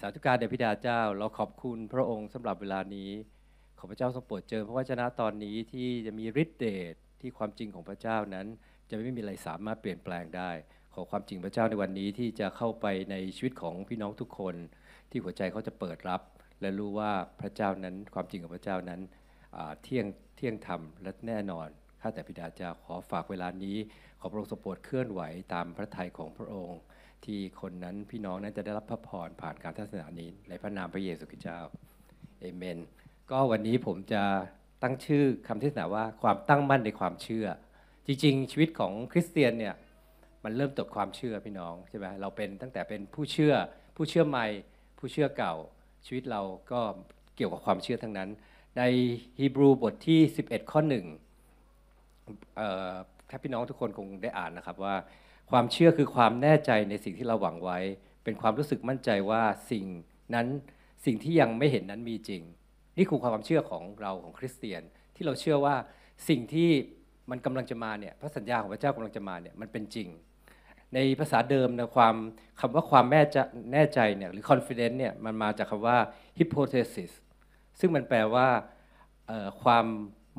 สาธุการแด่พิดาเจ้า เราขอบคุณพระองค์สำหรับเวลานี้ ขอพระเจ้าทรงโปรดเจอพระวจนะตอนนี้ที่จะมีฤทธิ์เดชที่ความจริงของพระเจ้านั้น จะไม่มีอะไรสามารถเปลี่ยนแปลงได้ ขอความจริงพระเจ้าในวันนี้ที่จะเข้าไปในชีวิตของพี่น้องทุกคน ที่หัวใจเขาจะเปิดรับ และรู้ว่าพระเจ้านั้นความจริงของพระเจ้านั้นเที่ยงเที่ยงธรรมและแน่นอนข้าแต่พิดาเจ้าขอฝากเวลานี้ ขอพระองค์ทรงโปรดเคลื่อนไหวตามพระทัยของพระองค์ ที่คนนั้นพี่น้องนั้นจะได้รับพระพรผ่านการเทศนานี้ ในพระนามพระเยซูคริสต์เจ้าเอเมน ก็วันนี้ผมจะตั้งชื่อคำเทศนาว่าความตั้งมั่นในความเชื่อ จริง ๆ ชีวิตของคริสเตียนเนี่ยมันเริ่มจากความเชื่อพี่น้องใช่ไหมเราเป็นตั้งแต่เป็นผู้เชื่อ ผู้เชื่อใหม่ ผู้เชื่อเก่า ชีวิตเราก็เกี่ยวกับความเชื่อทั้งนั้น ในฮีบรูบทที่ 11 ข้อหนึ่งถ้าพี่น้องทุกคนคงได้อ่านนะครับว่า ความเชื่อคือความแน่ใจในสิ่งที่เราหวังไว้ เป็นความรู้สึกมั่นใจว่าสิ่งนั้นสิ่งที่ยังไม่เห็นนั้นมีจริง นี่คือความเชื่อของเราของคริสเตียน ที่เราเชื่อว่าสิ่งที่มันกำลังจะมาเนี่ยพระสัญญาของพระเจ้ากำลังจะมาเนี่ยมันเป็นจริง ในภาษาเดิมนะความคำว่าความแม่จะแน่ใจเนี่ยหรือ confidence เนี่ยมันมาจากคำว่า hypothesis ซึ่งมันแปลว่าความ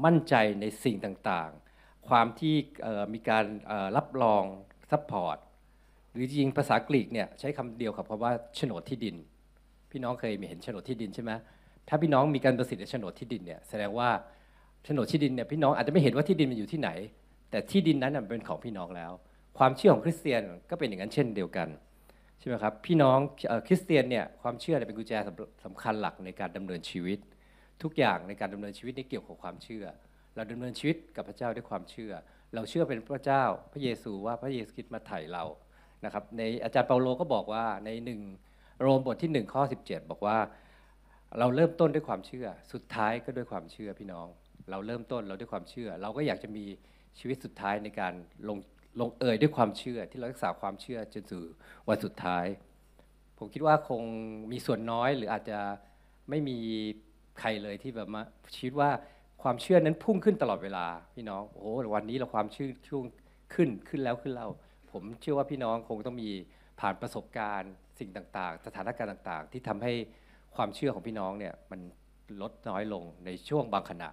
มั่นใจในสิ่งต่างๆ ความที่มีการรับรอง support หรือจริงภาษากรีกเนี่ยใช้คำเดียวกับคำว่าโฉนดที่ดิน พี่น้องเคยมีเห็นโฉนดที่ดินใช่ไหมถ้าพี่น้องมีการประสิทธิ์ในโฉนดที่ดินเนี่ยแสดงว่าโฉนดที่ดินเนี่ยพี่น้องอาจจะไม่เห็นว่าที่ดินมันอยู่ที่ไหน แต่ที่ดินนั้นเป็นของพี่น้องแล้ว ความเชื่อของคริสเตียนก็เป็นอย่างนั้นเช่นเดียวกันใช่ไหมครับพี่น้องคริสเตียนเนี่ยความเชื่อเป็นกุญแจสำสำคัญหลักในการดำเนินชีวิต ทุกอย่างในการดำเนินชีวิตนี่เกี่ยวกับความเชื่อ เราดำเนินชีวิตกับพระเจ้าด้วยความเชื่อ เราเชื่อเป็นพระเจ้าพระเยซูว่าพระเยซูคริสต์มาไถ่เรานะครับในอาจารย์เปาโลก็บอกว่าในหนึ่งโรมบทที่1ข้อ17 บอกว่า เราเริ่มต้นด้วยความเชื่อ สุดท้ายก็ด้วยความเชื่อพี่น้อง เราเริ่มต้นเราด้วยความเชื่อ เราก็อยากจะมีชีวิตสุดท้ายในการลงลงเอยด้วยความเชื่อที่เรารักษาความเชื่อจนสู่วันสุดท้าย ผมคิดว่าคงมีส่วนน้อยหรืออาจจะไม่มีใครเลยที่แบบมาคิดว่า ความเชื่อนั้นพุ่งขึ้นตลอดเวลาพี่น้องโอ้โหวันนี้เราความเชื่อช่วงขึ้นขึ้นแล้วขึ้นเล่า ผมเชื่อว่าพี่น้องคงต้องมีผ่านประสบการณ์สิ่งต่างๆ สถานการณ์ต่างๆ ที่ทำให้ความเชื่อของพี่น้องเนี่ยมันลดน้อยลงในช่วงบางขณะ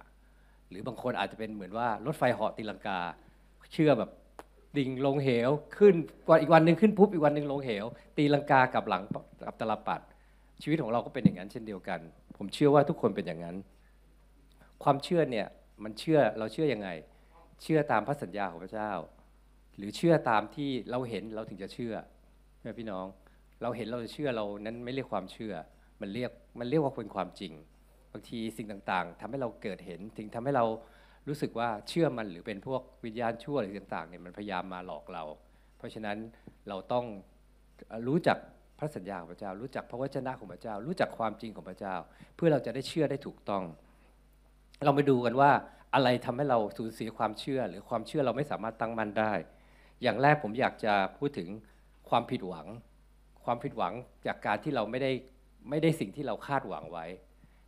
หรือบางคนอาจจะเป็นเหมือนว่ารถไฟเหาะตีลังกา เชื่อแบบดิ่งลงเหวขึ้นวันอีกวันหนึ่งขึ้นปุ๊บอีกวันหนึ่งลงเหว ตีลังกากับหลังกับตลปัด ชีวิตของเราก็เป็นอย่างนั้นเช่นเดียวกัน ผมเชื่อว่าทุกคนเป็นอย่างนั้น ความเชื่อเนี่ยมันเชื่อเราเชื่อยังไง เชื่อตามพระสัญญาของพระเจ้า หรือเชื่อตามที่เราเห็นเราถึงจะเชื่อใช่พี่น้อง เราเห็นเราจะเชื่อเรานั้นไม่เรียกความเชื่อ มันเรียกมันเรียกว่าเป็นความจริง บางทีสิ่งต่างๆทำให้เราเกิดเห็นถึงทำให้เรารู้สึกว่าเชื่อมันหรือเป็นพวกวิญญาณชั่วอะไรต่างๆเนี่ยมันพยายามมาหลอกเรา เพราะฉะนั้นเราต้องรู้จักพระสัญญาของพระเจ้า รู้จักพระวจนะของพระเจ้า รู้จักความจริงของพระเจ้า เพื่อเราจะได้เชื่อได้ถูกต้อง เราไปดูกันว่าอะไรทำให้เราสูญเสียความเชื่อ หรือความเชื่อเราไม่สามารถตั้งมั่นได้ อย่างแรกผมอยากจะพูดถึงความผิดหวัง ความผิดหวังจากการที่เราไม่ได้ไม่ได้สิ่งที่เราคาดหวังไว้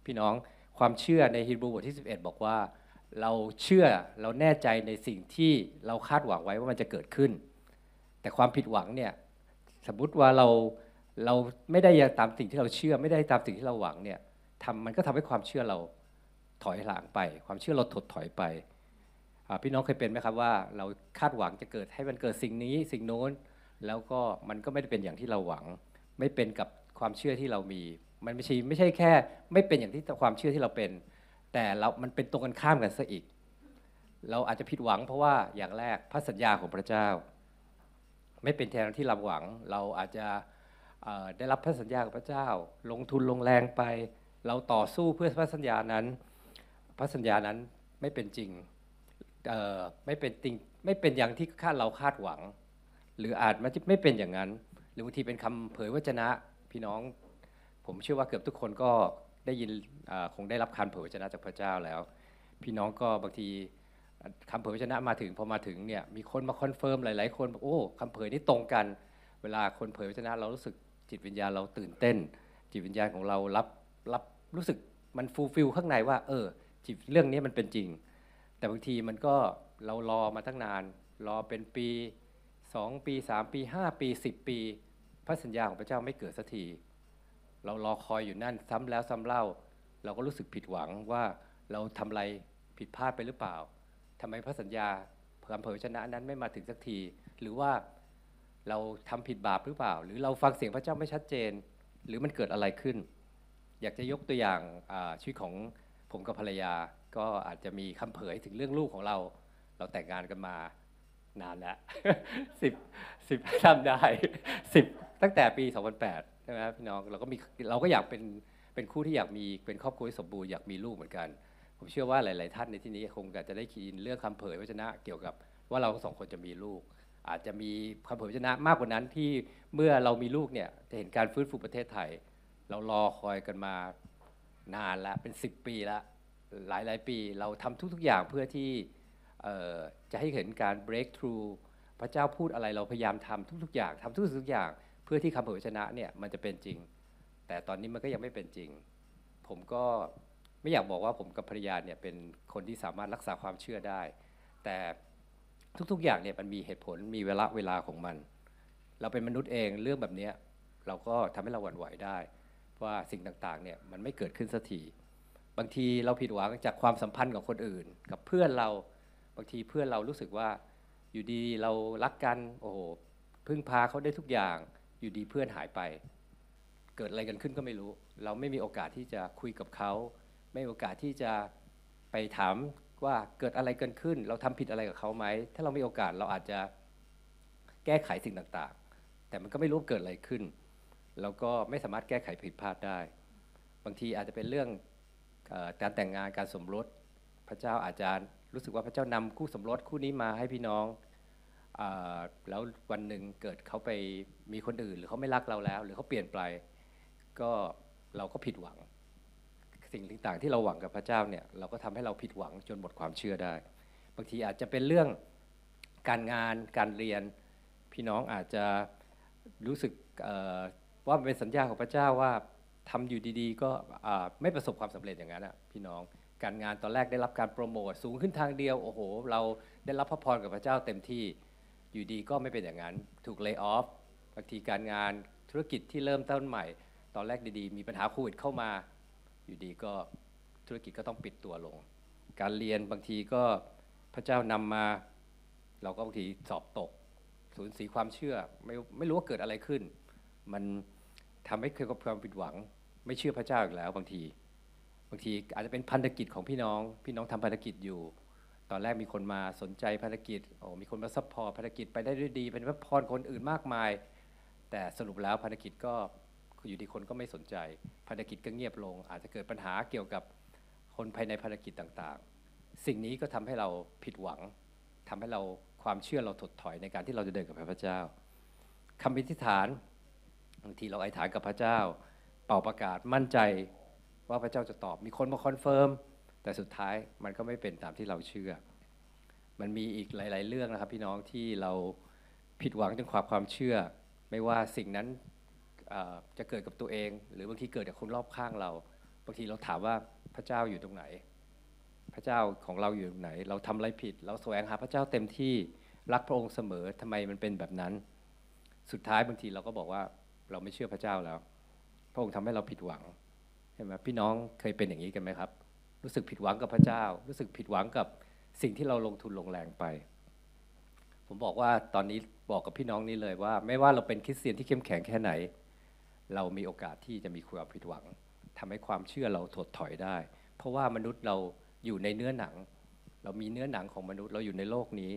พี่น้องความเชื่อในฮีบรูบทที่ 11 บอกว่า เราเชื่อเราแน่ใจในสิ่งที่เราคาดหวังไว้ว่ามันจะเกิดขึ้น แต่ความผิดหวังเนี่ยสมมติว่าเราเราไม่ได้ตามสิ่งที่เราเชื่อ ไม่ได้ตามสิ่งที่เราหวังเนี่ยทำมันก็ทำให้ความเชื่อเรา ถอยหลังไป ความเชื่อเราถดถอยไปพี่น้องเคยเป็นไหมครับว่าเราคาดหวังจะเกิดให้มันเกิดสิ่งนี้สิ่งโน้น แล้วก็มันก็ไม่ได้เป็นอย่างที่เราหวัง ไม่เป็นกับความเชื่อที่เรามี มันไม่ใช่ไม่ใช่แค่ ไม่เป็นอย่างที่ความเชื่อที่เราเป็น แต่เรามันเป็นตรงกันข้ามกันซะอีก เราอาจจะผิดหวังเพราะว่าอย่างแรกพระสัญญาของพระเจ้า ไม่เป็นแทนที่เราหวัง เราอาจจะได้รับพระสัญญาของพระเจ้า ลงทุนลงแรงไป เราต่อสู้เพื่อพระสัญญานั้น พระสัญญานั้นไม่เป็นจริงไม่เป็นจริงไม่เป็นอย่างที่คาดเราคาดหวัง หรืออาจมันจะไม่เป็นอย่างนั้น หรือบางทีเป็นคำเผยวจนะ พี่น้อง ผมเชื่อว่าเกือบทุกคนก็ได้ยินคงได้รับการเผยวจนะจากพระเจ้าแล้ว พี่น้องก็บางทีคำเผยวจนะมาถึงพอมาถึงเนี่ยมีคนมา confirm หลาย ๆ คนบอกโอ้คำเผยนี่ตรงกัน เวลาคนเผยวจนะเรารู้สึกจิตวิญญาณเราตื่นเต้น จิตวิญญาณของเรารับรับรู้สึกมัน fulfill ข้างในว่า เออ เรื่องนี้มันเป็นจริง แต่บางทีมันก็เรารอมาตั้งนาน รอเป็นปี 2 ปี 3 ปี 5 ปี 10 ปี พระสัญญาของพระเจ้าไม่เกิดสักที เรารอคอยอยู่นั่นซ้ำแล้วซ้ำเล่า เราก็รู้สึกผิดหวังว่าเราทำอะไรผิดพลาดไปหรือเปล่าทำไมพระสัญญาคำเผยชนะนั้นไม่มาถึงสักที หรือว่าเราทำผิดบาปหรือเปล่า หรือเราฟังเสียงพระเจ้าไม่ชัดเจน หรือมันเกิดอะไรขึ้น อยากจะยกตัวอย่างชีวิตของ ผมกับภรรยาก็อาจจะมีคำเผยถึงเรื่องลูกของเรา เราแต่งงานกันมานานแล้วสิบสิบทำได้สิบตั้งแต่ปี 2008ใช่ไหมครับพี่น้องเราก็มีเราก็อยากเป็นเป็นคู่ที่อยากมีเป็นครอบครัวที่สมบูรณ์อยากมีลูกเหมือนกัน ผมเชื่อว่าหลาย ๆ ท่านในที่นี้คงจะได้ยินเรื่องคำเผยวจนะเกี่ยวกับว่าเราสองคนจะมีลูก อาจจะมีคำเผยวจนะมากกว่านั้นที่เมื่อเรามีลูกเนี่ยจะเห็นการฟื้นฟูประเทศไทย เรารอคอยกันมา นานแล้วเป็น 10 ปีล้วหลายหลายปีเราทำทุก ๆ อย่างเพื่อที่จะให้เห็นการ break through พระเจ้าพูดอะไรเราพยายามทำทุก ๆ อย่างทำทุกๆอย่างเพื่อที่คำเผยชนะเนี่ยมันจะเป็นจริง แต่ตอนนี้มันก็ยังไม่เป็นจริง ผมก็ไม่อยากบอกว่าผมกับภรรยาเนี่ยเป็นคนที่สามารถรักษาความเชื่อได้ แต่ทุกๆ อย่างเนี่ยมันมีเหตุผลมีเวลาเวลาของมัน เราเป็นมนุษย์เองเรื่องแบบนี้เราก็ทำให้เราหวั่นไหวได้ ว่าสิ่งต่างๆเนี่ยมันไม่เกิดขึ้นสักทีบางทีเราผิดหวังจากความสัมพันธ์กับคนอื่น กับเพื่อนเราบางทีเพื่อนเรารู้สึกว่าอยู่ดีเรารักกันโอ้โหพึ่งพาเขาได้ทุกอย่าง อยู่ดีเพื่อนหายไป เกิดอะไรกันขึ้นก็ไม่รู้ เราไม่มีโอกาสที่จะคุยกับเขา ไม่มีโอกาสที่จะไปถามว่าเกิดอะไรเกินขึ้น เราทำผิดอะไรกับเขาไหม ถ้าเรามีโอกาสเราอาจจะแก้ไขสิ่งต่างๆ แต่มันก็ไม่รู้เกิดอะไรขึ้น เราก็ไม่สามารถแก้ไขผิดพลาดได้ บางทีอาจจะเป็นเรื่องการแต่งงานการสมรสพระเจ้าอาจจะรู้สึกว่าพระเจ้านำคู่สมรสคู่นี้มาให้พี่น้องอแล้ววันหนึ่งเกิดเขาไปมีคนอื่น หรือเขาไม่รักเราแล้ว หรือเขาเปลี่ยนไปก็เราก็ผิดหวัง สิ่งต่างๆที่เราหวังกับพระเจ้าเนี่ยเราก็ทำให้เราผิดหวังจนหมดความเชื่อได้ บางทีอาจจะเป็นเรื่องการงานการเรียน พี่น้องอาจจะรู้สึก ว่ามันเป็นสัญญาของพระเจ้าว่าทำอยู่ดีๆ ก็ไม่ประสบความสำเร็จอย่างนั้นอะพี่น้องการงานตอนแรกได้รับการโปรโมทสูงขึ้นทางเดียวโอ้โห เราได้รับพระพรกับพระเจ้าเต็มที่อยู่ดีก็ไม่เป็นอย่างนั้น ถูกเลิกออฟบางทีการงานธุรกิจที่เริ่มต้นใหม่ ตอนแรกดีๆ มีปัญหาโควิดเข้ามา อยู่ดีก็ธุรกิจก็ต้องปิดตัวลง การเรียนบางทีก็พระเจ้านำมา เราก็บางทีสอบตกสูญเสียความเชื่อไม่ไม่รู้ว่าเกิดอะไรขึ้น มัน ทำให้เกิดความผิดหวัง ไม่เชื่อพระเจ้าอีกแล้วบางที บางทีอาจจะเป็นพันธกิจของพี่น้อง พี่น้องทำพันธกิจอยู่ ตอนแรกมีคนมาสนใจภารกิจโอ้มีคนมา support ภารกิจไปได้ด้วยดี เป็นพระพรคนอื่นมากมาย แต่สรุปแล้วภารกิจก็อยู่ดีคนก็ไม่สนใจภารกิจก็เงียบลง อาจจะเกิดปัญหาเกี่ยวกับคนภายในภารกิจต่างๆ สิ่งนี้ก็ทำให้เราผิดหวังทำให้เราความเชื่อเราถดถอยในการที่เราจะเดินกับพระเจ้าคำอธิษฐานบางทีเราอธิษฐานกับพระเจ้า ป่าวประกาศมั่นใจว่าพระเจ้าจะตอบมีคนมา confirm แต่สุดท้ายมันก็ไม่เป็นตามที่เราเชื่อ มันมีอีกหลาย ๆ เรื่องนะครับ พี่น้องที่เราผิดหวังจนความความเชื่อ ไม่ว่าสิ่งนั้นจะเกิดกับตัวเอง หรือบางทีเกิดกับคนรอบข้างเราบางทีเราถามว่าพระเจ้าอยู่ตรงไหน พระเจ้าของเราอยู่ตรงไหน เราทำอะไรผิด เราแสวงหาพระเจ้าเต็มที่รักพระองค์เสมอทำไมมันเป็นแบบนั้น สุดท้ายบางทีเราก็บอกว่า เราไม่เชื่อพระเจ้าแล้ว พระองค์ทำให้เราผิดหวังใช่ไหมพี่น้องเคยเป็นอย่างนี้กันไหมครับ รู้สึกผิดหวังกับพระเจ้า รู้สึกผิดหวังกับสิ่งที่เราลงทุนลงแรงไป ผมบอกว่าตอนนี้บอกกับพี่น้องนี่เลยว่า ไม่ว่าเราเป็นคริสเตียนที่เข้มแข็งแค่ไหน เรามีโอกาสที่จะมีความผิดหวังทำให้ความเชื่อเราถดถอยได้ เพราะว่ามนุษย์เราอยู่ในเนื้อหนัง เรามีเนื้อหนังของมนุษย์เราอยู่ในโลกนี้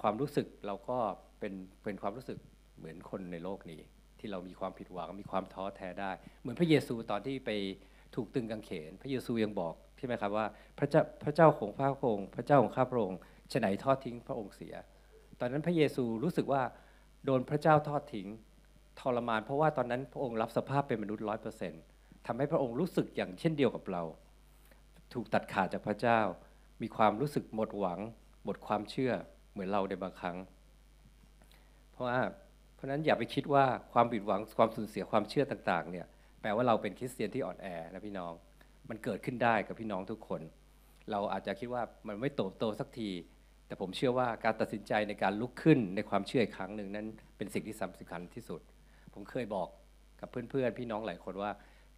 ความรู้สึกเราก็เป็นเป็นความรู้สึกเหมือนคนในโลกนี้ ที่เรามีความผิดหวังมีความท้อแท้ได้ เหมือนพระเยซูตอนที่ไปถูกตึงกางเขน พระเยซูยังบอกใช่ไหมครับว่าพระเจ้าพระเจ้าของพระองค์พระเจ้าของข้าพระองค์ฉะไหนทอดทิ้งพระองค์เสีย ตอนนั้นพระเยซูรู้สึกว่าโดนพระเจ้าทอดทิ้งทรมาน เพราะว่าตอนนั้นพระองค์รับสภาพเป็นมนุษย์ร้อยเปอร์เซ็นต์ทำให้พระองค์รู้สึกอย่างเช่นเดียวกับเรา ถูกตัดขาดจากพระเจ้า มีความรู้สึกหมดหวัง หมดความเชื่อเหมือนเราในบางครั้ง เพราะว่า ราะนั้นอย่าไปคิดว่าความผิดหวังความสูญเสียความเชื่อต่างๆเนี่ยแปลว่าเราเป็นคริสเตียนที่อ่อนแอนะพี่น้อง มันเกิดขึ้นได้กับพี่น้องทุกคน เราอาจจะคิดว่ามันไม่โตโตสักที แต่ผมเชื่อว่าการตัดสินใจในการลุกขึ้นในความเชื่ออีกครั้งหนึ่งนั้นเป็นสิ่งที่สำคัญที่สุด ผมเคยบอกกับเพื่อนๆ พี่น้องหลายคนว่า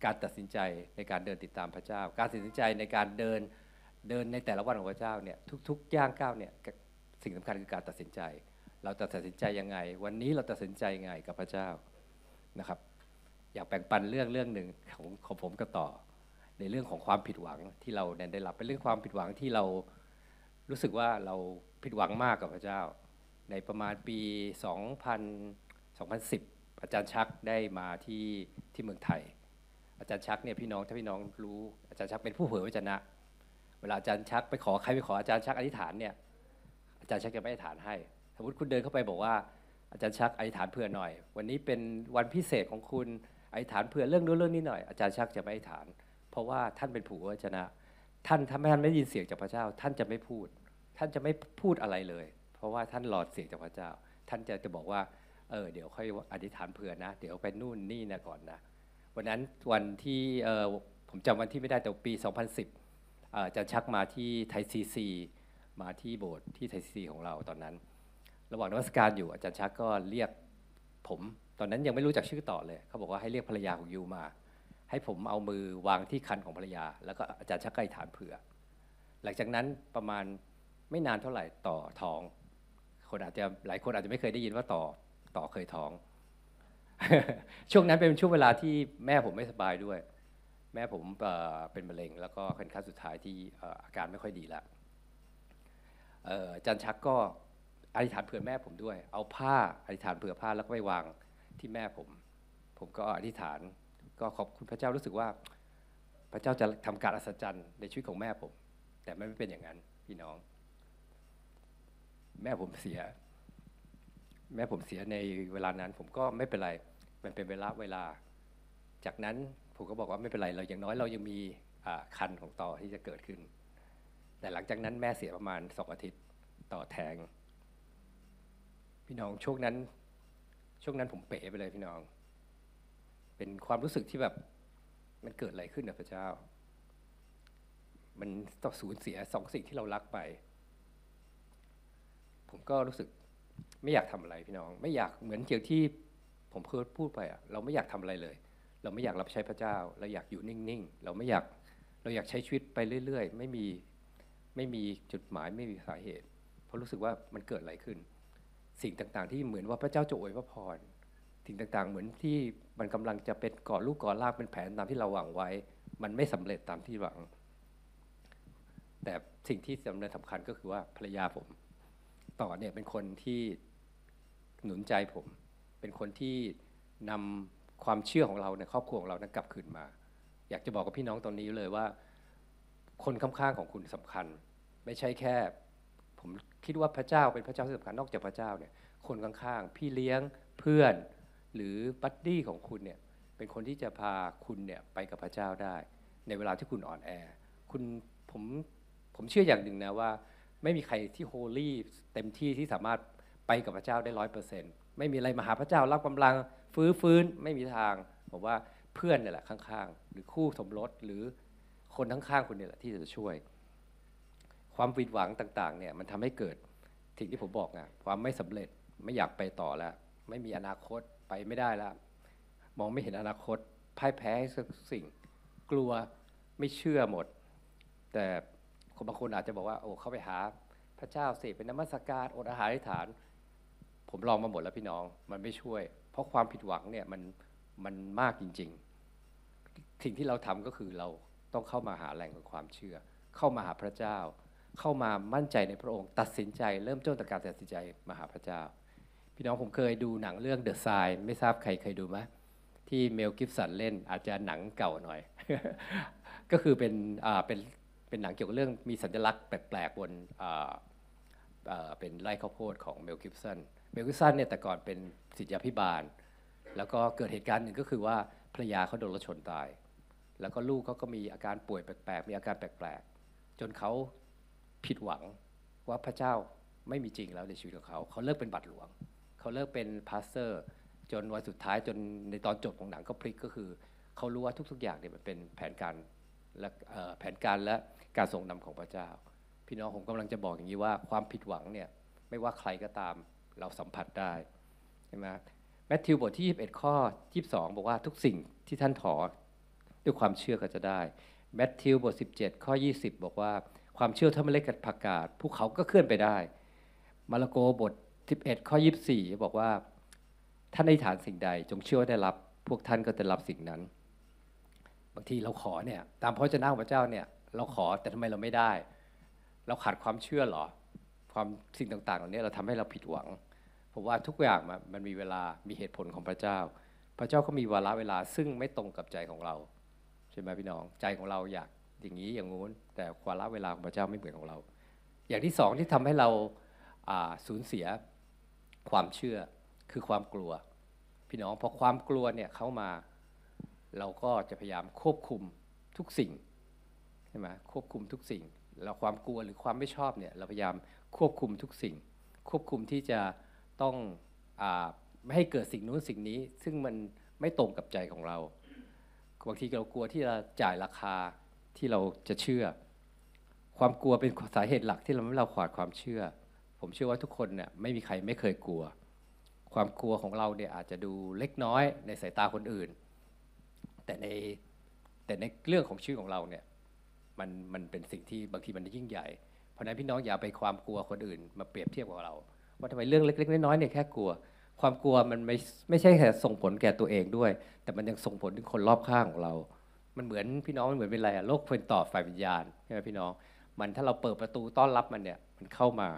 การตัดสินใจในการเดินติดตามพระเจ้า การตัดสินใจในการเดินเดินในแต่ละวันของพระเจ้าเนี่ยทุกๆย่างก้าวเนี่ยสิ่งสำคัญคือการตัดสินใจ เราจะตัดสินใจยังไง วันนี้เราตัดสินใจยังไงกับพระเจ้านะครับ อยากแบ่งปันเรื่องเรื่องหนึ่งของของผมก็ต่อ ในเรื่องของความผิดหวังที่เราได้รับเป็นเรื่องความผิดหวังที่เรารู้สึกว่าเราผิดหวังมากกับพระเจ้า ในประมาณปี 2000 2010 อาจารย์ชักได้มาที่ที่เมืองไทย อาจารย์ชักเนี่ยพี่น้องถ้าพี่น้องรู้อาจารย์ชักเป็นผู้เผยพระวจนะ เวลาอาจารย์ชักไปขอใครไปขออาจารย์ชักอธิษฐานเนี่ยอาจารย์ชักจะไม่อธิษฐานให้ สมมติคุณเดินเข้าไปบอกว่า อาจารย์ชักอธิษฐานเผื่อหน่อย วันนี้เป็นวันพิเศษของคุณอธิษฐานเผื่อเรื่องนู้นเรื่องนี้หน่อย อาจารย์ชักจะไม่อธิษฐาน เพราะว่าท่านเป็นผู้วจนะ ท่านถ้าท่านไม่ยินเสียงจากพระเจ้า ท่านจะไม่พูด ท่านจะไม่พูดอะไรเลย เพราะว่าท่านรอดเสียงจากพระเจ้า ท่านจะจะบอกว่าเออเดี๋ยวค่อยอธิษฐานเผื่อนะ เดี๋ยวไปนู่นนี่นะก่อนนะวันนั้นวันที่เออผมจำวันที่ไม่ได้แต่ปี 2010อาจารย์ชักมาที่ไทยซีซีมาที่โบสถ์ที่ไทยซีซีของเราตอนนั้น ระหว่างนมัสการอยู่อาจารย์ชักก็เรียกผม ตอนนั้นยังไม่รู้จักชื่อต่อเลย เขาบอกว่าให้เรียกภรรยาของยูมา ให้ผมเอามือวางที่คันของภรรยา แล้วก็อาจารย์ชักก็อธิษฐานเผื่อ หลังจากนั้นประมาณไม่นานเท่าไหร่ต่อท้อง คนอาจจะหลายคนอาจจะไม่เคยได้ยินว่าต่อต่อเคยท้อง ช่วงนั้นเป็นช่วงเวลาที่แม่ผมไม่สบายด้วย แม่ผมเป็นมะเร็ง แล้วก็เป็นขั้นสุดท้ายที่อาการไม่ค่อยดีแล้วอาจารย์ชักก็ อธิษฐานเผื่อแม่ผมด้วย เอาผ้าอธิษฐานเผื่อผ้าแล้วก็ไปวางที่แม่ผม ผมก็อธิษฐาน ก็ขอบคุณพระเจ้ารู้สึกว่า พระเจ้าจะทำการอัศจรรย์ในชีวิตของแม่ผม แต่ไม่เป็นอย่างนั้นพี่น้อง แม่ผมเสีย แม่ผมเสียในเวลานั้น ผมก็ไม่เป็นไร มันเป็นเวลาเวลา จากนั้นผมก็บอกว่าไม่เป็นไรเราอย่างน้อยเรายังมีคันของต่อที่จะเกิดขึ้น แต่หลังจากนั้นแม่เสียประมาณสองอาทิตย์ต่อแทง พี่น้องช่วงนั้น ช่วงนั้นผมเป๋ไปเลยพี่น้อง เป็นความรู้สึกที่แบบมันเกิดอะไรขึ้นนะพระเจ้า มันต้องสูญเสียสองสิ่งที่เรารักไป ผมก็รู้สึกไม่อยากทำอะไรพี่น้อง ไม่อยากเหมือนเกี่ยวที่ผมเคยพูดไปอะเราไม่อยากทำอะไรเลย เราไม่อยากรับใช้พระเจ้า เราอยากอยู่นิ่งๆ เราไม่อยากเราอยากใช้ชีวิตไปเรื่อย ๆ ไม่มีไม่มีจุดหมายไม่มีสาเหตุ เพราะรู้สึกว่ามันเกิดอะไรขึ้น สิ่งต่างๆ ที่เหมือนว่าพระเจ้าจะอวยพระพรสิ่งต่างๆ เหมือนที่มันกำลังจะเป็นก่อลูกก่อรากเป็นแผนตามที่เราหวังไว้ มันไม่สำเร็จตามที่หวัง แต่สิ่งที่สำคัญสำคัญก็คือว่าภรรยาผม ต่อเนี่ยเป็นคนที่หนุนใจผม เป็นคนที่นำความเชื่อของเราในครอบครัวของเรานั้นกลับคืนมา อยากจะบอกกับพี่น้องตอนนี้เลยว่า คนข้างๆของคุณสำคัญ ไม่ใช่แค่ ผมคิดว่าพระเจ้าเป็นพระเจ้าที่สำคัญนอกจากพระเจ้าเนี่ยคนข้างๆ พี่เลี้ยงเพื่อนหรือ buddy ของคุณเนี่ยเป็นคนที่จะพาคุณเนี่ยไปกับพระเจ้าได้ ในเวลาที่คุณอ่อนแอ คุณผมผมเชื่ออย่างหนึ่งนะว่า ไม่มีใครที่ holy เต็มที่ที่สามารถไปกับพระเจ้าได้ร้อยเปอร์เซ็นต์ไม่มีอะไรมาหาพระเจ้ารับกำลังฟื้นฟื้นไม่มีทางผมว่าเพื่อนเนี่ยแหละข้างๆ หรือคู่สมรสหรือคนข้างๆคุณเนี่ยแหละที่จะช่วย ความผิดหวังต่างๆเนี่ยมันทำให้เกิดสิ่งที่ผมบอกไงความไม่สำเร็จไม่อยากไปต่อแล้ว ไม่มีอนาคตไปไม่ได้แล้ว มองไม่เห็นอนาคตพ่ายแพ้สักสิ่ง กลัวไม่เชื่อหมด แต่คนบางคนอาจจะบอกว่า โอ้เข้าไปหาพระเจ้าสิเป็นนมัสการอดอาหารอธิษฐาน ผมลองมาหมดแล้วพี่น้องมันไม่ช่วย เพราะความผิดหวังเนี่ยมันมันมากจริง ๆ สิ่งที่เราทำก็คือเราต้องเข้ามาหาแหล่งของความเชื่อ เข้ามาหาพระเจ้า เข้ามามั่นใจในพระองค์ตัดสินใจ เริ่มต้นจากการตัดสินใจมาหาพระเจ้า พี่น้องผมเคยดูหนังเรื่อง The Sign ไม่ทราบใครเคยดูไหมที่เมลกิฟสันเล่นอาจจะหนังเก่าหน่อย ก็คือเป็นเป็นเป็นหนังเกี่ยวกับเรื่องมีสัญลักษณ์แปลกๆบนเป็นไร่ข้าวโพดของเมลกิฟสันเมลกิบสันเนี่ยแต่ก่อนเป็นศิษยาพิบาล แล้วก็เกิดเหตุการณ์หนึ่งก็คือว่าภรรยาเขาโดนรถชนตาย แล้วก็ลูกเขาก็มีอาการป่วยแปลกๆ มีอาการแปลกๆ จนเขา ผิดหวังว่าพระเจ้าไม่มีจริงแล้วในชีวิตของเขา เขาเลิกเป็นบาทหลวง เขาเลิกเป็น pastor จนวันสุดท้ายจนในตอนจบของหนังก็พลิกก็คือ เขารู้ว่าทุกๆอย่างเนี่ยมันเป็นแผนการและแผนการและการทรงนำของพระเจ้า พี่น้องผมกำลังจะบอกอย่างนี้ว่าความผิดหวังเนี่ยไม่ว่าใครก็ตามเราสัมผัสได้ใช่ไหมแมทธิวบทที่ 21 ข้อ 22 บอกว่าทุกสิ่งที่ท่านถอด้วยความเชื่อก็จะได้แมทธิวบท 17 ข้อ 20 บอกว่า ความเชื่อเท่าเมล็ดกับผักกาดภูเขาก็เคลื่อนไปได้มาระโกบท 11 ข้อ 24 บอกว่า ท่านอธิฐานสิ่งใด จงเชื่อว่าได้รับ พวกท่านก็จะรับสิ่งนั้น บางทีเราขอเนี่ยตามพระเจ้าของพระเจ้าเนี่ยเราขอแต่ทำไมเราไม่ได้ เราขาดความเชื่อหรอ ความสิ่งต่างๆเหล่านี้เราทำให้เราผิดหวัง เพราะว่าทุกอย่างมันมันมีเวลามีเหตุผลของพระเจ้า พระเจ้าก็มีวาระเวลาซึ่งไม่ตรงกับใจของเราใช่ไหมพี่น้องใจของเราอยาก อย่างนี้อย่างงู้น แต่ความระเวลาของพระเจ้าไม่เหมือนของเรา อย่างที่สองที่ทำให้เราสูญเสียความเชื่อคือความกลัว พี่น้องพอความกลัวเนี่ยเข้ามาเราก็จะพยายามควบคุมทุกสิ่งใช่ไหมควบคุมทุกสิ่งเราความกลัวหรือความไม่ชอบเนี่ยเราพยายามควบคุมทุกสิ่ง ควบคุมที่จะต้องอไม่ให้เกิดสิ่งนู้นสิ่งนี้ ซึ่งมันไม่ตรงกับใจของเราบางทีเรากลัวที่จะจ่ายราคา ที่เราจะเชื่อ ความกลัวเป็นสาเหตุหลักที่เราไม่เราขาดความเชื่อ ผมเชื่อว่าทุกคนเนี่ยไม่มีใครไม่เคยกลัว ความกลัวของเราเนี่ยอาจจะดูเล็กน้อยในสายตาคนอื่น แต่ในแต่ในเรื่องของชีวิตของเราเนี่ยมันมันเป็นสิ่งที่บางทีมันยิ่งใหญ่ เพราะฉะนั้นพี่น้องอย่าไปความกลัวคนอื่น มาเปรียบเทียบกับเรา ว่าทำไมเรื่องเล็ก ๆ น้อยๆเนี่ยแค่กลัว ความกลัวมันไม่ไม่ใช่แค่ส่งผลแก่ตัวเองด้วย แต่มันยังส่งผลถึงคนรอบข้างของเรา มันเหมือนพี่น้องมันเหมือนเป็นอะไรอะโลกเป็นต่อฝ่ายวิญญาณใช่ไหมพี่น้อง มันถ้าเราเปิดประตูต้อนรับมันเนี่ยมันเข้ามา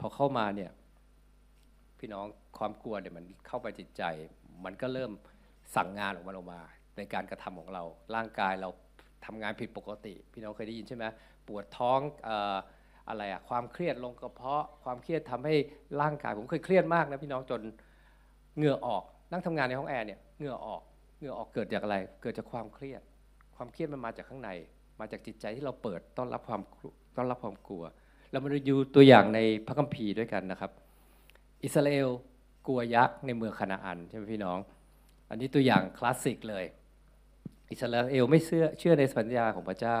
พอเข้ามาเนี่ยพี่น้องความกลัวเนี่ยมันเข้าไปจิตใจ มันก็เริ่มสั่งงานออกมาออกมา ในการกระทำของเรา ร่างกายเราทำงานผิดปกติ พี่น้องเคยได้ยินใช่ไหมปวดท้องอออะไรอะความเครียดลงกระเพาะ ความเครียดทำให้ร่างกายผมเคยเครียดมากนะพี่น้องจนเหงื่อออกนั่งทำงานในห้องแอร์เนี่ยเหงื่อออกเหงื่อออกเกิดจากอะไร เกิดจากความเครียด ความเครียดมันมาจากข้างใน มาจากจิตใจที่เราเปิดต้อนรับความต้อนรับความกลัว เรามาดูตัวอย่างในพระคัมภีร์ด้วยกันนะครับ อิสราเอลกลัวยักษ์ในเมืองคานาอันใช่ไหมพี่น้อง อันนี้ตัวอย่างคลาสสิกเลย อิสราเอลไม่เชื่อเชื่อในสัญญาของพระเจ้า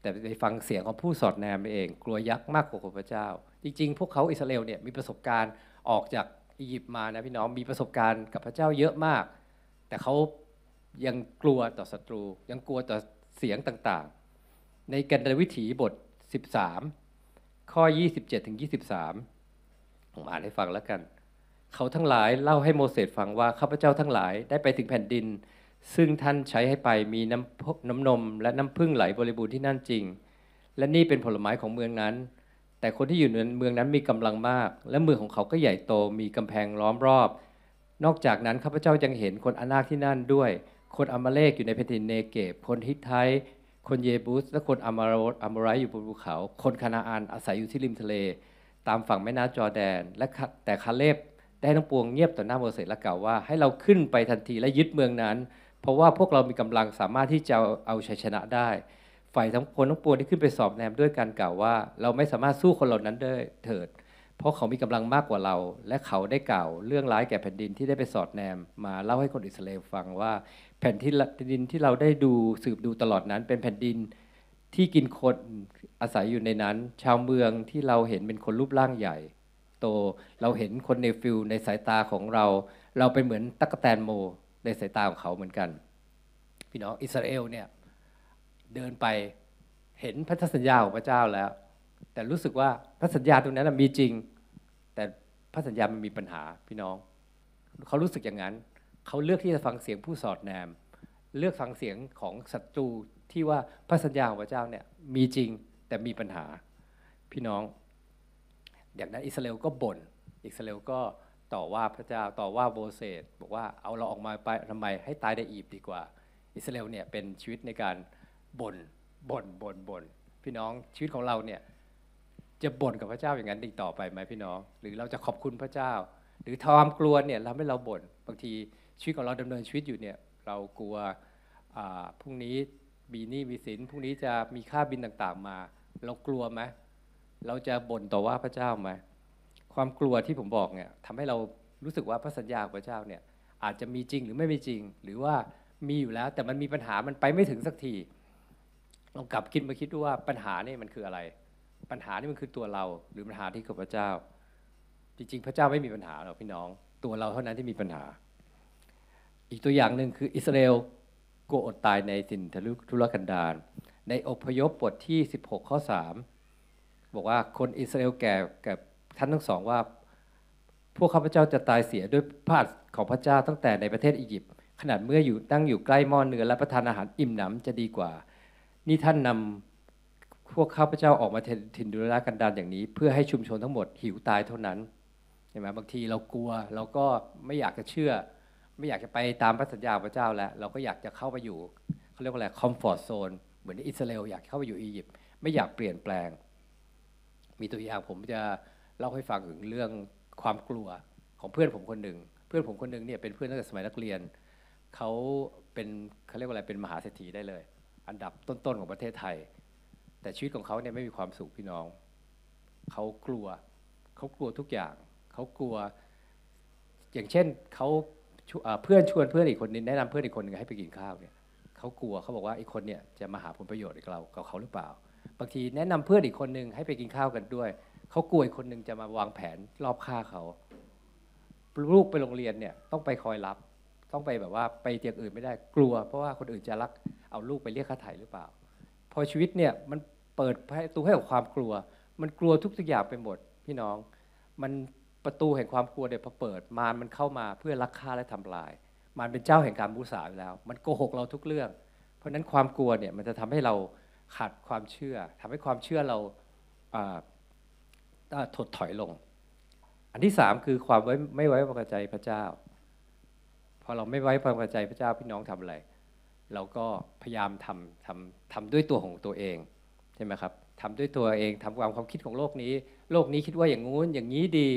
แต่ไปฟังเสียงของผู้สอดแนมเอง กลัวยักษ์มากกว่าพระเจ้า จริง ๆ พวกเขาอิสราเอลเนี่ยมีประสบการณ์ออกจากอียิปต์มานะพี่น้องมีประสบการณ์กับพระเจ้าเยอะมาก แต่เขา ยังกลัวต่อศัตรู ยังกลัวต่อเสียงต่างๆ ในกันดวิถีบท 13 ข้อ 27ถึง23 ผมอ่านให้ฟังแล้วกัน เขาทั้งหลายเล่าให้โมเสสฟังว่าข้าพเจ้าทั้งหลายได้ไปถึงแผ่นดิน ซึ่งท่านใช้ให้ไปมีน้ำน้ำนม และน้ำพึ่งไหลบริบูรณ์ที่นั่นจริง และนี่เป็นผลไม้ของเมืองนั้น แต่คนที่อยู่ในเมืองนั้นมีกำลังมาก และเมืองของเขาก็ใหญ่โตมีกำแพงล้อมรอบ นอกจากนั้นข้าพเจ้ายังเห็นคนอนาคที่นั่นด้วย คนอามาเลกอยู่ในแผ่นดินเนเกบคนฮิตไทคนเยบูสและคนอามาโรอามาไรอยู่บนภูเขา คนคานาอานอาศัยอยู่ที่ริมทะเล ตามฝั่งแม่น้ำจอแดน และแต่คาเลบได้ทั้งปวงเงียบต่อหน้าโมเสสและกล่าวว่าให้เราขึ้นไปทันทีและยึดเมืองนั้น เพราะว่าพวกเรามีกำลังสามารถที่จะเอาชัยชนะได้ ฝ่ายทั้งคนทั้งปวงที่ขึ้นไปสอบแนมด้วยการกล่าวว่า เราไม่สามารถสู้คนเหล่านั้นได้เถิด เพราะเขามีกำลังมากกว่าเรา และเขาได้กล่าว เรื่องร้ายแก่แผ่นดินที่ได้ไปสอดแนมมาเล่าให้คนอิสราเอลฟังว่า แผ่นที่ดินที่เราได้ดูสืบดูตลอดนั้น เป็นแผ่นดินที่กินคนอาศัยอยู่ในนั้น ชาวเมืองที่เราเห็นเป็นคนรูปร่างใหญ่ โตเราเห็นคนในฟิลในสายตาของเรา เราเป็นเหมือนตักแตนโม ในสายตาของเขาเหมือนกัน พี่น้องอิสราเอลเนี่ยเดินไปเห็นพันธสัญญาของพระเจ้าแล้ว แต่รู้สึกว่าพระสัญญาตรงนั้นมีจริง แต่พระสัญญามันมีปัญหาพี่น้อง เขารู้สึกอย่างนั้น เขาเลือกที่จะฟังเสียงผู้สอดแนม เลือกฟังเสียงของศัตรูที่ว่าพระสัญญาของพระเจ้าเนี่ยมีจริงแต่มีปัญหาพี่น้อง อย่างนั้นอิสราเอลก็บน่นอิสราเอลก็ต่อว่าพระเจ้าต่อว่าโบเซตบอกว่าเอาเราออกมาไปทำไมให้ตายในอียิปต์ดีกว่า อิสราเอลเนี่ยเป็นชีวิตในการบน่นบ่นบ่นบ่นพี่น้องชีวิตของเราเนี่ยจะบ่นกับพระเจ้าอย่างนั้นอีกต่อไปไหมพี่น้อง หรือเราจะขอบคุณพระเจ้า หรือความกลัวเนี่ยเราไม่เราบ่นบางที ชีวิตของเราดำเนินชีวิตอยู่เนี่ยเรากลัวพรุ่งนี้มีหนี้มีสินพรุ่งนี้จะมีค่าบินต่างๆมา เรากลัวไหมเราจะบ่นต่อว่าพระเจ้าไหมความกลัวที่ผมบอกเนี่ยทำให้เรารู้สึกว่าพระสัญญาของพระเจ้าเนี่ยอาจจะมีจริงหรือไม่มีจริง หรือว่ามีอยู่แล้วแต่มันมีปัญหามันไปไม่ถึงสักทีลองกลับคิดมาคิดดูว่าปัญหานี่มันคืออะไร ปัญหานี่มันคือตัวเรา หรือปัญหาที่กับพระเจ้า จริงๆ พระเจ้าไม่มีปัญหาหรอกพี่น้อง ตัวเราเท่านั้นที่มีปัญหา อีกตัวอย่างหนึ่งคืออิสราเอลกลัวอดตายในสินทุรกันดารในอพยพบทที่ 16 ข้อ 3 บอกว่าคนอิสราเอลแก่กับท่านทั้งสองว่า พวกข้าพเจ้าจะตายเสียด้วยพระหัตถ์ของพระเจ้าตั้งแต่ในประเทศอียิปต์ขนาดเมื่ออยู่ตั้งอยู่ใกล้หม้อเนื้อและประทานอาหารอิ่มหนำจะดีกว่า นี่ท่านนำพวกข้าพเจ้าออกมาถิ่นดุรกันดารอย่างนี้ เพื่อให้ชุมชนทั้งหมดหิวตายเท่านั้นใช่ไหมบางทีเรากลัวเราก็ไม่อยากจะเชื่อ ไม่อยากจะไปตามพระสัญญาพระเจ้าแล้ว เราก็อยากจะเข้าไปอยู่เขาเรียกว่าอะไรคอมฟอร์ทโซนเหมือนอิสราเอลอยากเข้าไปอยู่อียิปต์ไม่อยากเปลี่ยนแปลง มีตัวอย่างผมจะเล่าให้ฟังถึงเรื่องความกลัวของเพื่อนผมคนหนึ่ง เพื่อนผมคนหนึ่งเนี่ยเป็นเพื่อนตั้งแต่สมัยนักเรียนเขาเป็นเขาเรียกว่าอะไรเป็นมหาเศรษฐีได้เลย อันดับต้นๆของประเทศไทย แต่ชีวิตของเขาเนี่ยไม่มีความสุขพี่น้องเขากลัวเขากลัวทุกอย่างเขากลัว อย่างเช่นเขา เพื่อนชวนเพื่อนอีกคนนึงแนะนำเพื่อนอีกคนนึงให้ไปกินข้าวเนี่ยเขากลัวเขาบอกว่าไอ้คนเนี่ยจะมาหาผลประโยชน์กับเรากับเขาหรือเปล่า บางทีแนะนำเพื่อนอีกคนนึงให้ไปกินข้าวกันด้วยเขากลัวอีกคนนึงจะมาวางแผนรอบฆ่าเขาลูกไปโรงเรียนเนี่ยต้องไปคอยรับ ต้องไปแบบว่าไปเตียงอื่นไม่ได้กลัว เพราะว่าคนอื่นจะรักเอาลูกไปเรียกค่าไถ่หรือเปล่า พอชีวิตเนี่ยมันเปิดประตูให้กับความกลัว มันกลัวทุกทุกอย่างไปหมดพี่น้อง มัน ประตูแห่งความกลัวเนี่ยพอเปิดมารมันเข้ามาเพื่อลักฆ่าและทำลายมารเป็นเจ้าแห่งการบูษาอยู่แล้ว มันโกหกเราทุกเรื่อง เพราะนั้นความกลัวเนี่ยมันจะทำให้เราขาดความเชื่อทำให้ความเชื่อเราถดถอยลง อันที่สามคือความไว้ไม่ไว้วางใจพระเจ้า พอเราไม่ไว้วางใจพระเจ้าพี่น้องทำอะไร เราก็พยายามทำทำทำด้วยตัวของตัวเองใช่ไหมครับทำด้วยตัวเองทำความความคิดของโลกนี้ โลกนี้คิดว่าอย่างงู้นอย่างนี้ดี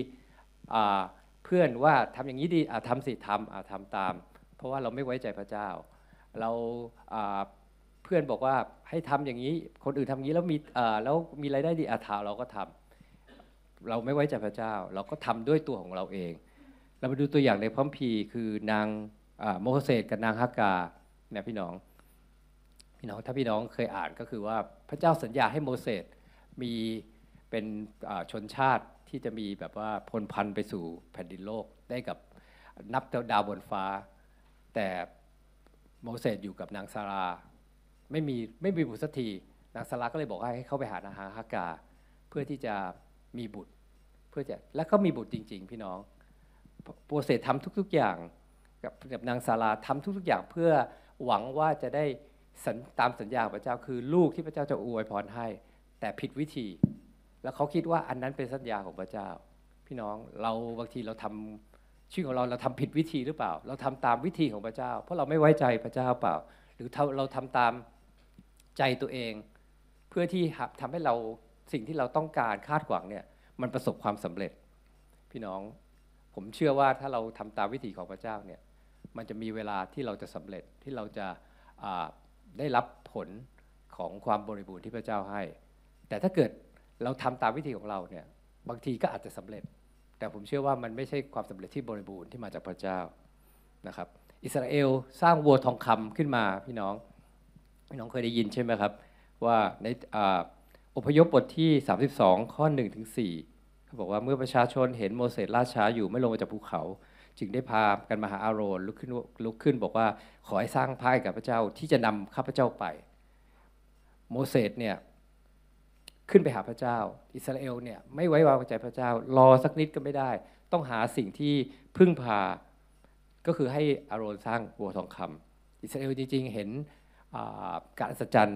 เพื่อนว่าทำอย่างนี้ดีทำสิทำทำตาม เพราะว่าเราไม่ไว้ใจพระเจ้า เราเพื่อนบอกว่าให้ทำอย่างนี้ คนอื่นทำอย่างนี้แล้วมีแล้วมีรายได้ดีอาถาเราก็ทำเราไม่ไว้ใจพระเจ้า เราก็ทำด้วยตัวของเราเอง เรามาดูตัวอย่างในพระคัมภีร์คือนางโมเสสกับนางฮักกาเนี่ยพี่น้องพี่น้องถ้าพี่น้องเคยอ่านก็คือว่าพระเจ้าสัญญาให้โมเสสมีเป็นชนชาติ ที่จะมีแบบว่าพลพันธ์ไปสู่แผ่นดินโลกได้กับนับดาวบนฟ้า แต่โมเสสอยู่กับนางซารา ไม่มีไม่มีบุตรสักทีนางซาราก็เลยบอกให้เขาไปหานางฮากา เพื่อที่จะมีบุตรเพื่อจะแล้วก็มีบุตรจริง ๆ พี่น้องโมเสสทำทุก ๆอย่างกับกับนางซาราทำทุก ๆอย่างเพื่อหวังว่าจะได้ตามสัญญาของพระเจ้าคือลูกที่พระเจ้าจะอวยพรให้ แต่ผิดวิธี แล้วเขาคิดว่าอันนั้นเป็นสัญญาของพระเจ้า พี่น้องเราบางทีเราทำชีวิตของเราเราทำผิดวิธีหรือเปล่า เราทำตามวิธีของพระเจ้า เพราะเราไม่ไว้ใจพระเจ้าเปล่า หรือเราทำตามใจตัวเอง เพื่อที่ทำให้เราสิ่งที่เราต้องการคาดหวังเนี่ยมันประสบความสำเร็จ พี่น้องผมเชื่อว่าถ้าเราทำตามวิธีของพระเจ้าเนี่ยมันจะมีเวลาที่เราจะสำเร็จที่เราจะได้รับผลของความบริบูรณ์ที่พระเจ้าให้ แต่ถ้าเกิด เราทำตามวิธีของเราเนี่ยบางทีก็อาจจะสำเร็จ แต่ผมเชื่อว่ามันไม่ใช่ความสำเร็จที่บริบูรณ์ที่มาจากพระเจ้านะครับ อิสราเอลสร้างวัวทองคำขึ้นมาพี่น้องพี่น้องเคยได้ยินใช่ไหมครับ ว่าในอพยพบทที่ 32 ข้อ1ถึง4เขาบอกว่าเมื่อประชาชนเห็นโมเสสล่าช้าอยู่ไม่ลงมาจากภูเขา จึงได้พากันมาหาอาโรนลุกขึ้นลุกขึ้นบอกว่าขอให้สร้างพายกับพระเจ้าที่จะนำข้าพเจ้าไป โมเสสเนี่ย ขึ้นไปหาพระเจ้า อิสราเอลเนี่ยไม่ไว้วางใจพระเจ้า รอสักนิดก็ไม่ได้ ต้องหาสิ่งที่พึ่งพา ก็คือให้อารอนสร้างบัวทองคำอิสราเอลจริงๆ เห็นการสัจจัน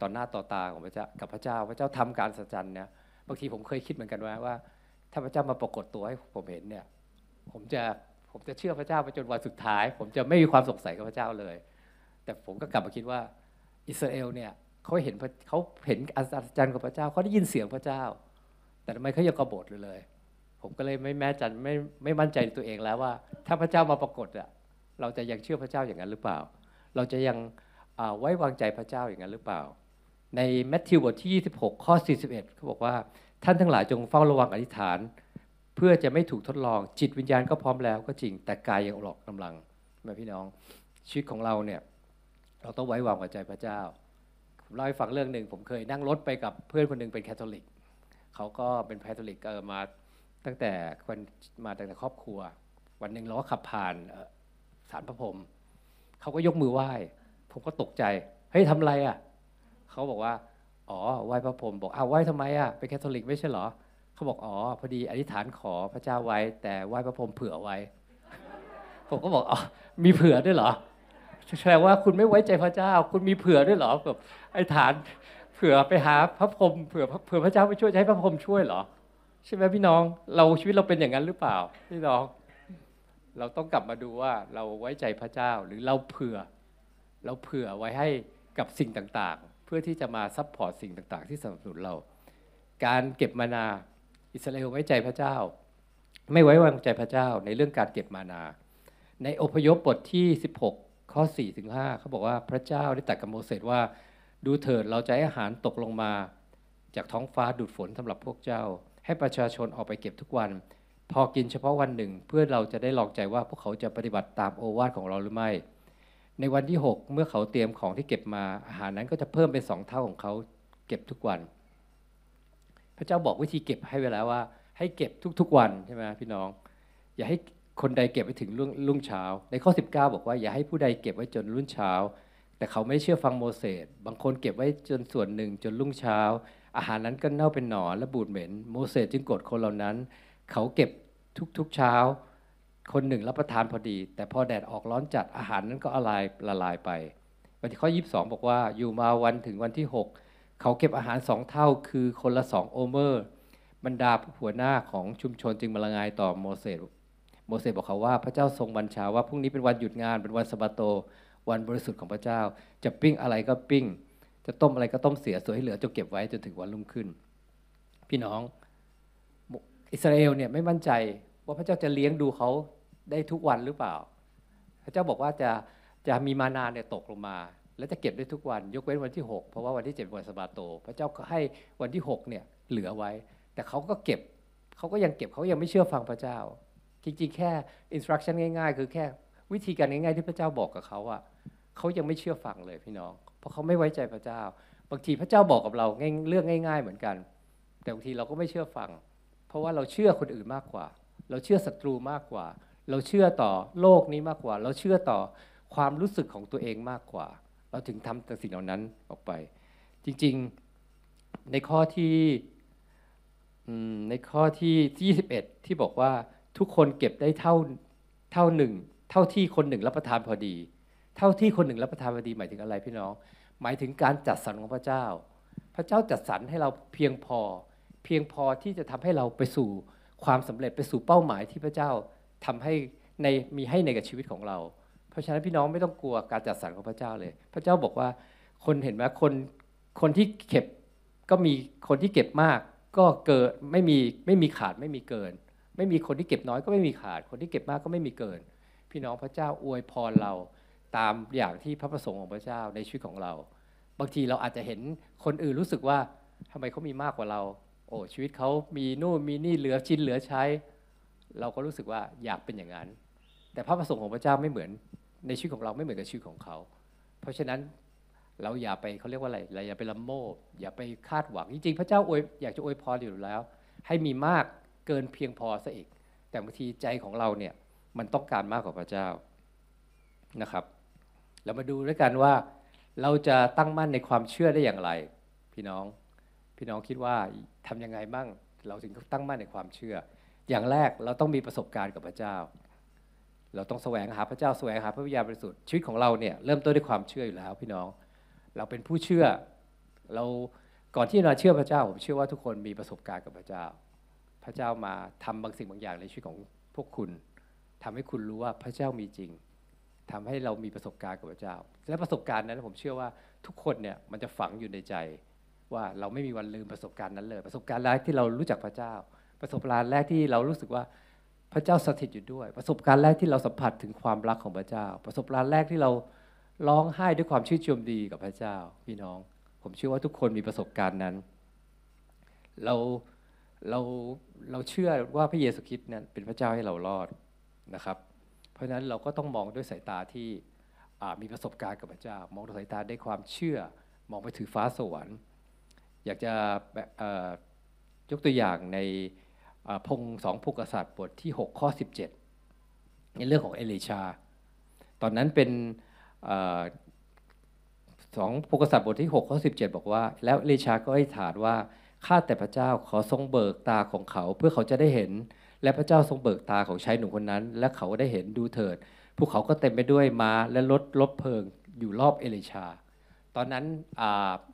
ต่อหน้าต่อตาของพระเจ้ากับพระเจ้า พระเจ้าทำการสัจจันเนี่ยบางทีผมเคยคิดเหมือนกันว่าว่าถ้าพระเจ้ามาปรากฏตัวให้ผมเห็นเนี่ยผมจะผมจะเชื่อพระเจ้าไปจนวันสุดท้าย ผมจะไม่มีความสงสัยกับพระเจ้าเลย แต่ผมก็กลับมาคิดว่าอิสราเอลเนี่ย เขาเห็นเขาเห็นอัศจรรย์ของพระเจ้าเขาได้ยินเสียงพระเจ้า แต่ทำไมเขายังกบฏเลยเลย ผมก็เลยไม่แม้จันไม่ไม่มั่นใจในตัวเองแล้วว่า ถ้าพระเจ้ามาปรากฏอะเราจะยังเชื่อพระเจ้าอย่างนั้นหรือเปล่า เราจะยังไว้วางใจพระเจ้าอย่างนั้นหรือเปล่า ในแมทธิวบทที่ 26 ข้อ 41เขาบอกว่าท่านทั้งหลายจงเฝ้าระวังอธิษฐาน เพื่อจะไม่ถูกทดลองจิตวิญญาณก็พร้อมแล้วก็จริงแต่กายยังหลอกกำลังแม่พี่น้องชีวิตของเราเนี่ยเราต้องไว้วางใจพระเจ้า เล่าให้ฟังเรื่องหนึ่งผมเคยนั่งรถไปกับเพื่อนคนหนึ่งเป็นคาทอลิกเขาก็เป็นคาทอลิกเออมาตั้งแต่คนมาตั้งแต่ครอบครัว วันหนึ่งเราก็ขับผ่านศาลพระพรหมเขาก็ยกมือไหว้ผผมก็ตกใจเฮ้ยทำอะไรอะเขาบอกว่าอ๋อไหว้พระพรหมบอกอ้าวไหว้ทำไมอะเป็นคาทอลิกไม่ใช่เหรอเขาบอกอ๋อพอดีอธิษฐานขอพระเจ้าไว้ แต่ไหว้พระพรหมเผื่อไว้ ผมก็บอกอ๋อมีเผื่อด้วยเหรอ แสดงว่าคุณไม่ไว้ใจพระเจ้า คุณมีเผื่อด้วยเหรอแบบอธิษฐานเผื่อไปหาพระพรหมเผื่อเผื่อพระเจ้าไม่ช่วยจะให้พระพรหมช่วยเหรอใช่ไหมพี่น้อง เราชีวิตเราเป็นอย่างนั้นหรือเปล่าพี่น้อง เราต้องกลับมาดูว่าเราไว้ใจพระเจ้าหรือเราเผื่อ เราเผื่อไว้ให้กับสิ่งต่างๆ เพื่อที่จะมา support สิ่งต่างๆ ที่สนับสนุนเรา การเก็บมานาอิสราเอลไว้ใจพระเจ้า ไม่ไว้วางใจพระเจ้าในเรื่องการเก็บมานา ในอพยพบทที่ 16 ข้อ4ถึง5เขาบอกว่าพระเจ้าได้ตรัสกับโมเสสว่า ดูเถิดเราจะให้อาหารตกลงมา จากท้องฟ้าดูดฝนสำหรับพวกเจ้า ให้ประชาชนออกไปเก็บทุกวัน พอกินเฉพาะวันหนึ่ง เพื่อเราจะได้ลองใจว่าพวกเขาจะปฏิบัติตามโอวาทของเราหรือไม่ ในวันที่ 6 เมื่อเขาเตรียมของที่เก็บมาอาหารนั้นก็จะเพิ่มเป็นสองเท่าของเขาเก็บทุกวัน พระเจ้าบอกวิธีเก็บให้เวลาว่า ให้เก็บทุกๆวันใช่ไหมพี่น้องอย่าให้ คนใดเก็บไว้ถึงรุ่งรุ่งเช้า ในข้อ 19 บอกว่าอย่าให้ผู้ใดเก็บไว้จนรุ่งเช้า แต่เขาไม่เชื่อฟังโมเสสบางคนเก็บไว้จนส่วนหนึ่งจนรุ่งเช้า อาหารนั้นก็เน่าเป็นหนอนและบูดเหม็น โมเสสจึงโกดคนเหล่านั้น เขาเก็บทุกๆเช้า คนหนึ่งรับประทานพอดี แต่พอแดดออกร้อนจัดอาหารนั้นก็ละลายละลายไปวันที่ข้อ 22 บอกว่าอยู่มาวันถึงวันที่ 6 เขาเก็บอาหารสองเท่าคือคนละสองโอเมอร์ บรรดาหัวหน้าของชุมชนจึงมาละงายต่อโมเสส โมเสสบอกเขาว่าพระเจ้าทรงบัญชาว่าพรุ่งนี้เป็นวันหยุดงานเป็นวันสะบาโต วันบริสุทธิ์ของพระเจ้า จะปิ้งอะไรก็ปิ้ง จะต้มอะไรก็ต้มเสียส่วนให้เหลือจงเก็บไว้จนถึงวันรุ่งขึ้น พี่น้องอิสราเอลเนี่ยไม่มั่นใจว่าพระเจ้าจะเลี้ยงดูเขาได้ทุกวันหรือเปล่า พระเจ้าบอกว่าจะจะมีมานาเนี่ยตกลงมา แล้วจะเก็บได้ทุกวัน ยกเว้นวันที่ 6 เพราะว่าวันที่7เป็นวันสบาโต พระเจ้าก็ให้วันที่6เนี่ยเหลือไว้ แต่เขาก็เก็บเขาก็ยังเก็บเขายังไม่เชื่อฟังพระเจ้า จริงๆ แค่อินสตรั c ชั่นง่ายๆ คือแค่วิธีการง่ายๆ ที่พระเจ้าบอกกับเขาอะเขายังไม่เชื่อฟังเลยพี่น้อง เพราะเขาไม่ไว้ใจพระเจ้า บางทีพระเจ้าบอกกับเราง่ายเรื่องง่าย ๆ เหมือนกัน แต่บางทีเราก็ไม่เชื่อฟัง เพราะว่าเราเชื่อคนอื่นมากกว่า เราเชื่อศัตรูมากกว่า เราเชื่อต่อโลกนี้มากกว่า เราเชื่อต่อความรู้สึกของตัวเองมากกว่า เราถึงทำแต่สิ่งเหล่านั้นออกไป จริงๆในข้อที่ในข้อที่ 21 ที่บอกว่า ทุกคนเก็บได้เท่าเท่าหนึ่ง เท่าที่คนหนึ่งรับประทานพอดี เท่าที่คนหนึ่งรับประทานพอดีหมายถึงอะไรพี่น้อง หมายถึงการจัดสรรของพระเจ้า พระเจ้าจัดสรรให้เราเพียงพอ เพียงพอที่จะทำให้เราไปสู่ความสำเร็จไปสู่เป้าหมายที่พระเจ้าทำให้ในมีให้ในกับชีวิตของเรา เพราะฉะนั้นพี่น้องไม่ต้องกลัวการจัดสรรของพระเจ้าเลย พระเจ้าบอกว่าคนเห็นไหมคนคนที่เก็บก็มีคนที่เก็บมาก ก็เกิดไม่มีไม่มีขาดไม่มีเกิน ไม่มีคนที่เก็บน้อยก็ไม่มีขาด คนที่เก็บมากก็ไม่มีเกิน พี่น้องพระเจ้าอวยพรเราตามอย่างที่พระประสงค์ของพระเจ้าในชีวิตของเรา บางทีเราอาจจะเห็นคนอื่นรู้สึกว่าทำไมเขามีมากกว่าเรา โอ้ชีวิตเขามีนู่นมีนี่เหลือชิ้นเหลือใช้ เราก็รู้สึกว่าอยากเป็นอย่างนั้น แต่พระประสงค์ของพระเจ้าไม่เหมือนในชีวิตของเราไม่เหมือนกับชีวิตของเขา เพราะฉะนั้นเราอย่าไปเขาเรียกว่าอะไรเราอย่าไปละโมบอย่าไปคาดหวังจริงๆพระเจ้าอวยอยากจะอวยพรอยู่แล้ว ให้มีมาก เกินเพียงพอซะอีก แต่บางทีใจของเราเนี่ยมันต้องการมากกว่าพระเจ้านะครับ เรามาดูด้วยกันว่า เราจะตั้งมั่นในความเชื่อได้อย่างไร พี่น้อง พี่น้องคิดว่าทำยังไงบ้าง เราถึงตั้งมั่นในความเชื่อ อย่างแรกเราต้องมีประสบการณ์กับพระเจ้า เราต้องแสวงหาพระเจ้าแสวงหาพระวิญญาณบริสุทธิ์ชีวิตของเราเนี่ยเริ่มต้นด้วยความเชื่ออยู่แล้ว พี่น้อง เราเป็นผู้เชื่อ เราก่อนที่เราเชื่อพระเจ้าผมเชื่อว่าทุกคนมีประสบการณ์กับพระเจ้า พระเจ้ามาทำบางสิ่งบางอย่างในชีวิตของพวกคุณทำให้คุณรู้ว่าพระเจ้ามีจริงทำให้เรามีประสบการณ์กับพระเจ้า และประสบการณ์นั้นผมเชื่อว่าทุกคนเนี่ยมันจะฝังอยู่ในใจ ว่าเราไม่มีวันลืมประสบการณ์นั้นเลย ประสบการณ์แรกที่เรารู้จักพระเจ้า ประสบการณ์แรกที่เรารู้สึกว่าพระเจ้าสถิตอยู่ด้วย ประสบการณ์แรกที่เราสัมผัสถึงความรักของพระเจ้า ประสบการณ์แรกที่เราร้องไห้ด้วยความชื่นชมดีกับพระเจ้า พี่น้อง ผมเชื่อว่าทุกคนมีประสบการณ์นั้น เรา เราเราเชื่อว่าพระเยซูคริสต์นั้นเป็นพระเจ้าให้เรารอดนะครับ เพราะฉะนั้นเราก็ต้องมองด้วยสายตาที่มีประสบการณ์กับพระเจ้า มองด้วยสายตาได้ความเชื่อ มองไปถือฟ้าสวรรค์อยากจะยกตัวอย่างในพงสองพกษัตริย์บทที่ 6 ข้อ 17 ในเรื่องของเอลิชา ตอนนั้นเป็นสองพงศ์กษัตริย์บทที่ 6 ข้อ 17 บอกว่า แล้วเอลิชาก็อธิษฐานว่า ข้าแต่พระเจ้าขอทรงเบิกตาของเขาเพื่อเขาจะได้เห็น และพระเจ้าทรงเบิกตาของชายหนุ่มคนนั้น และเขาได้เห็นดูเถิดภูเขาก็เต็มไปด้วยม้าและรถรบเพลิงอยู่รอบเอลิชา ตอนนั้น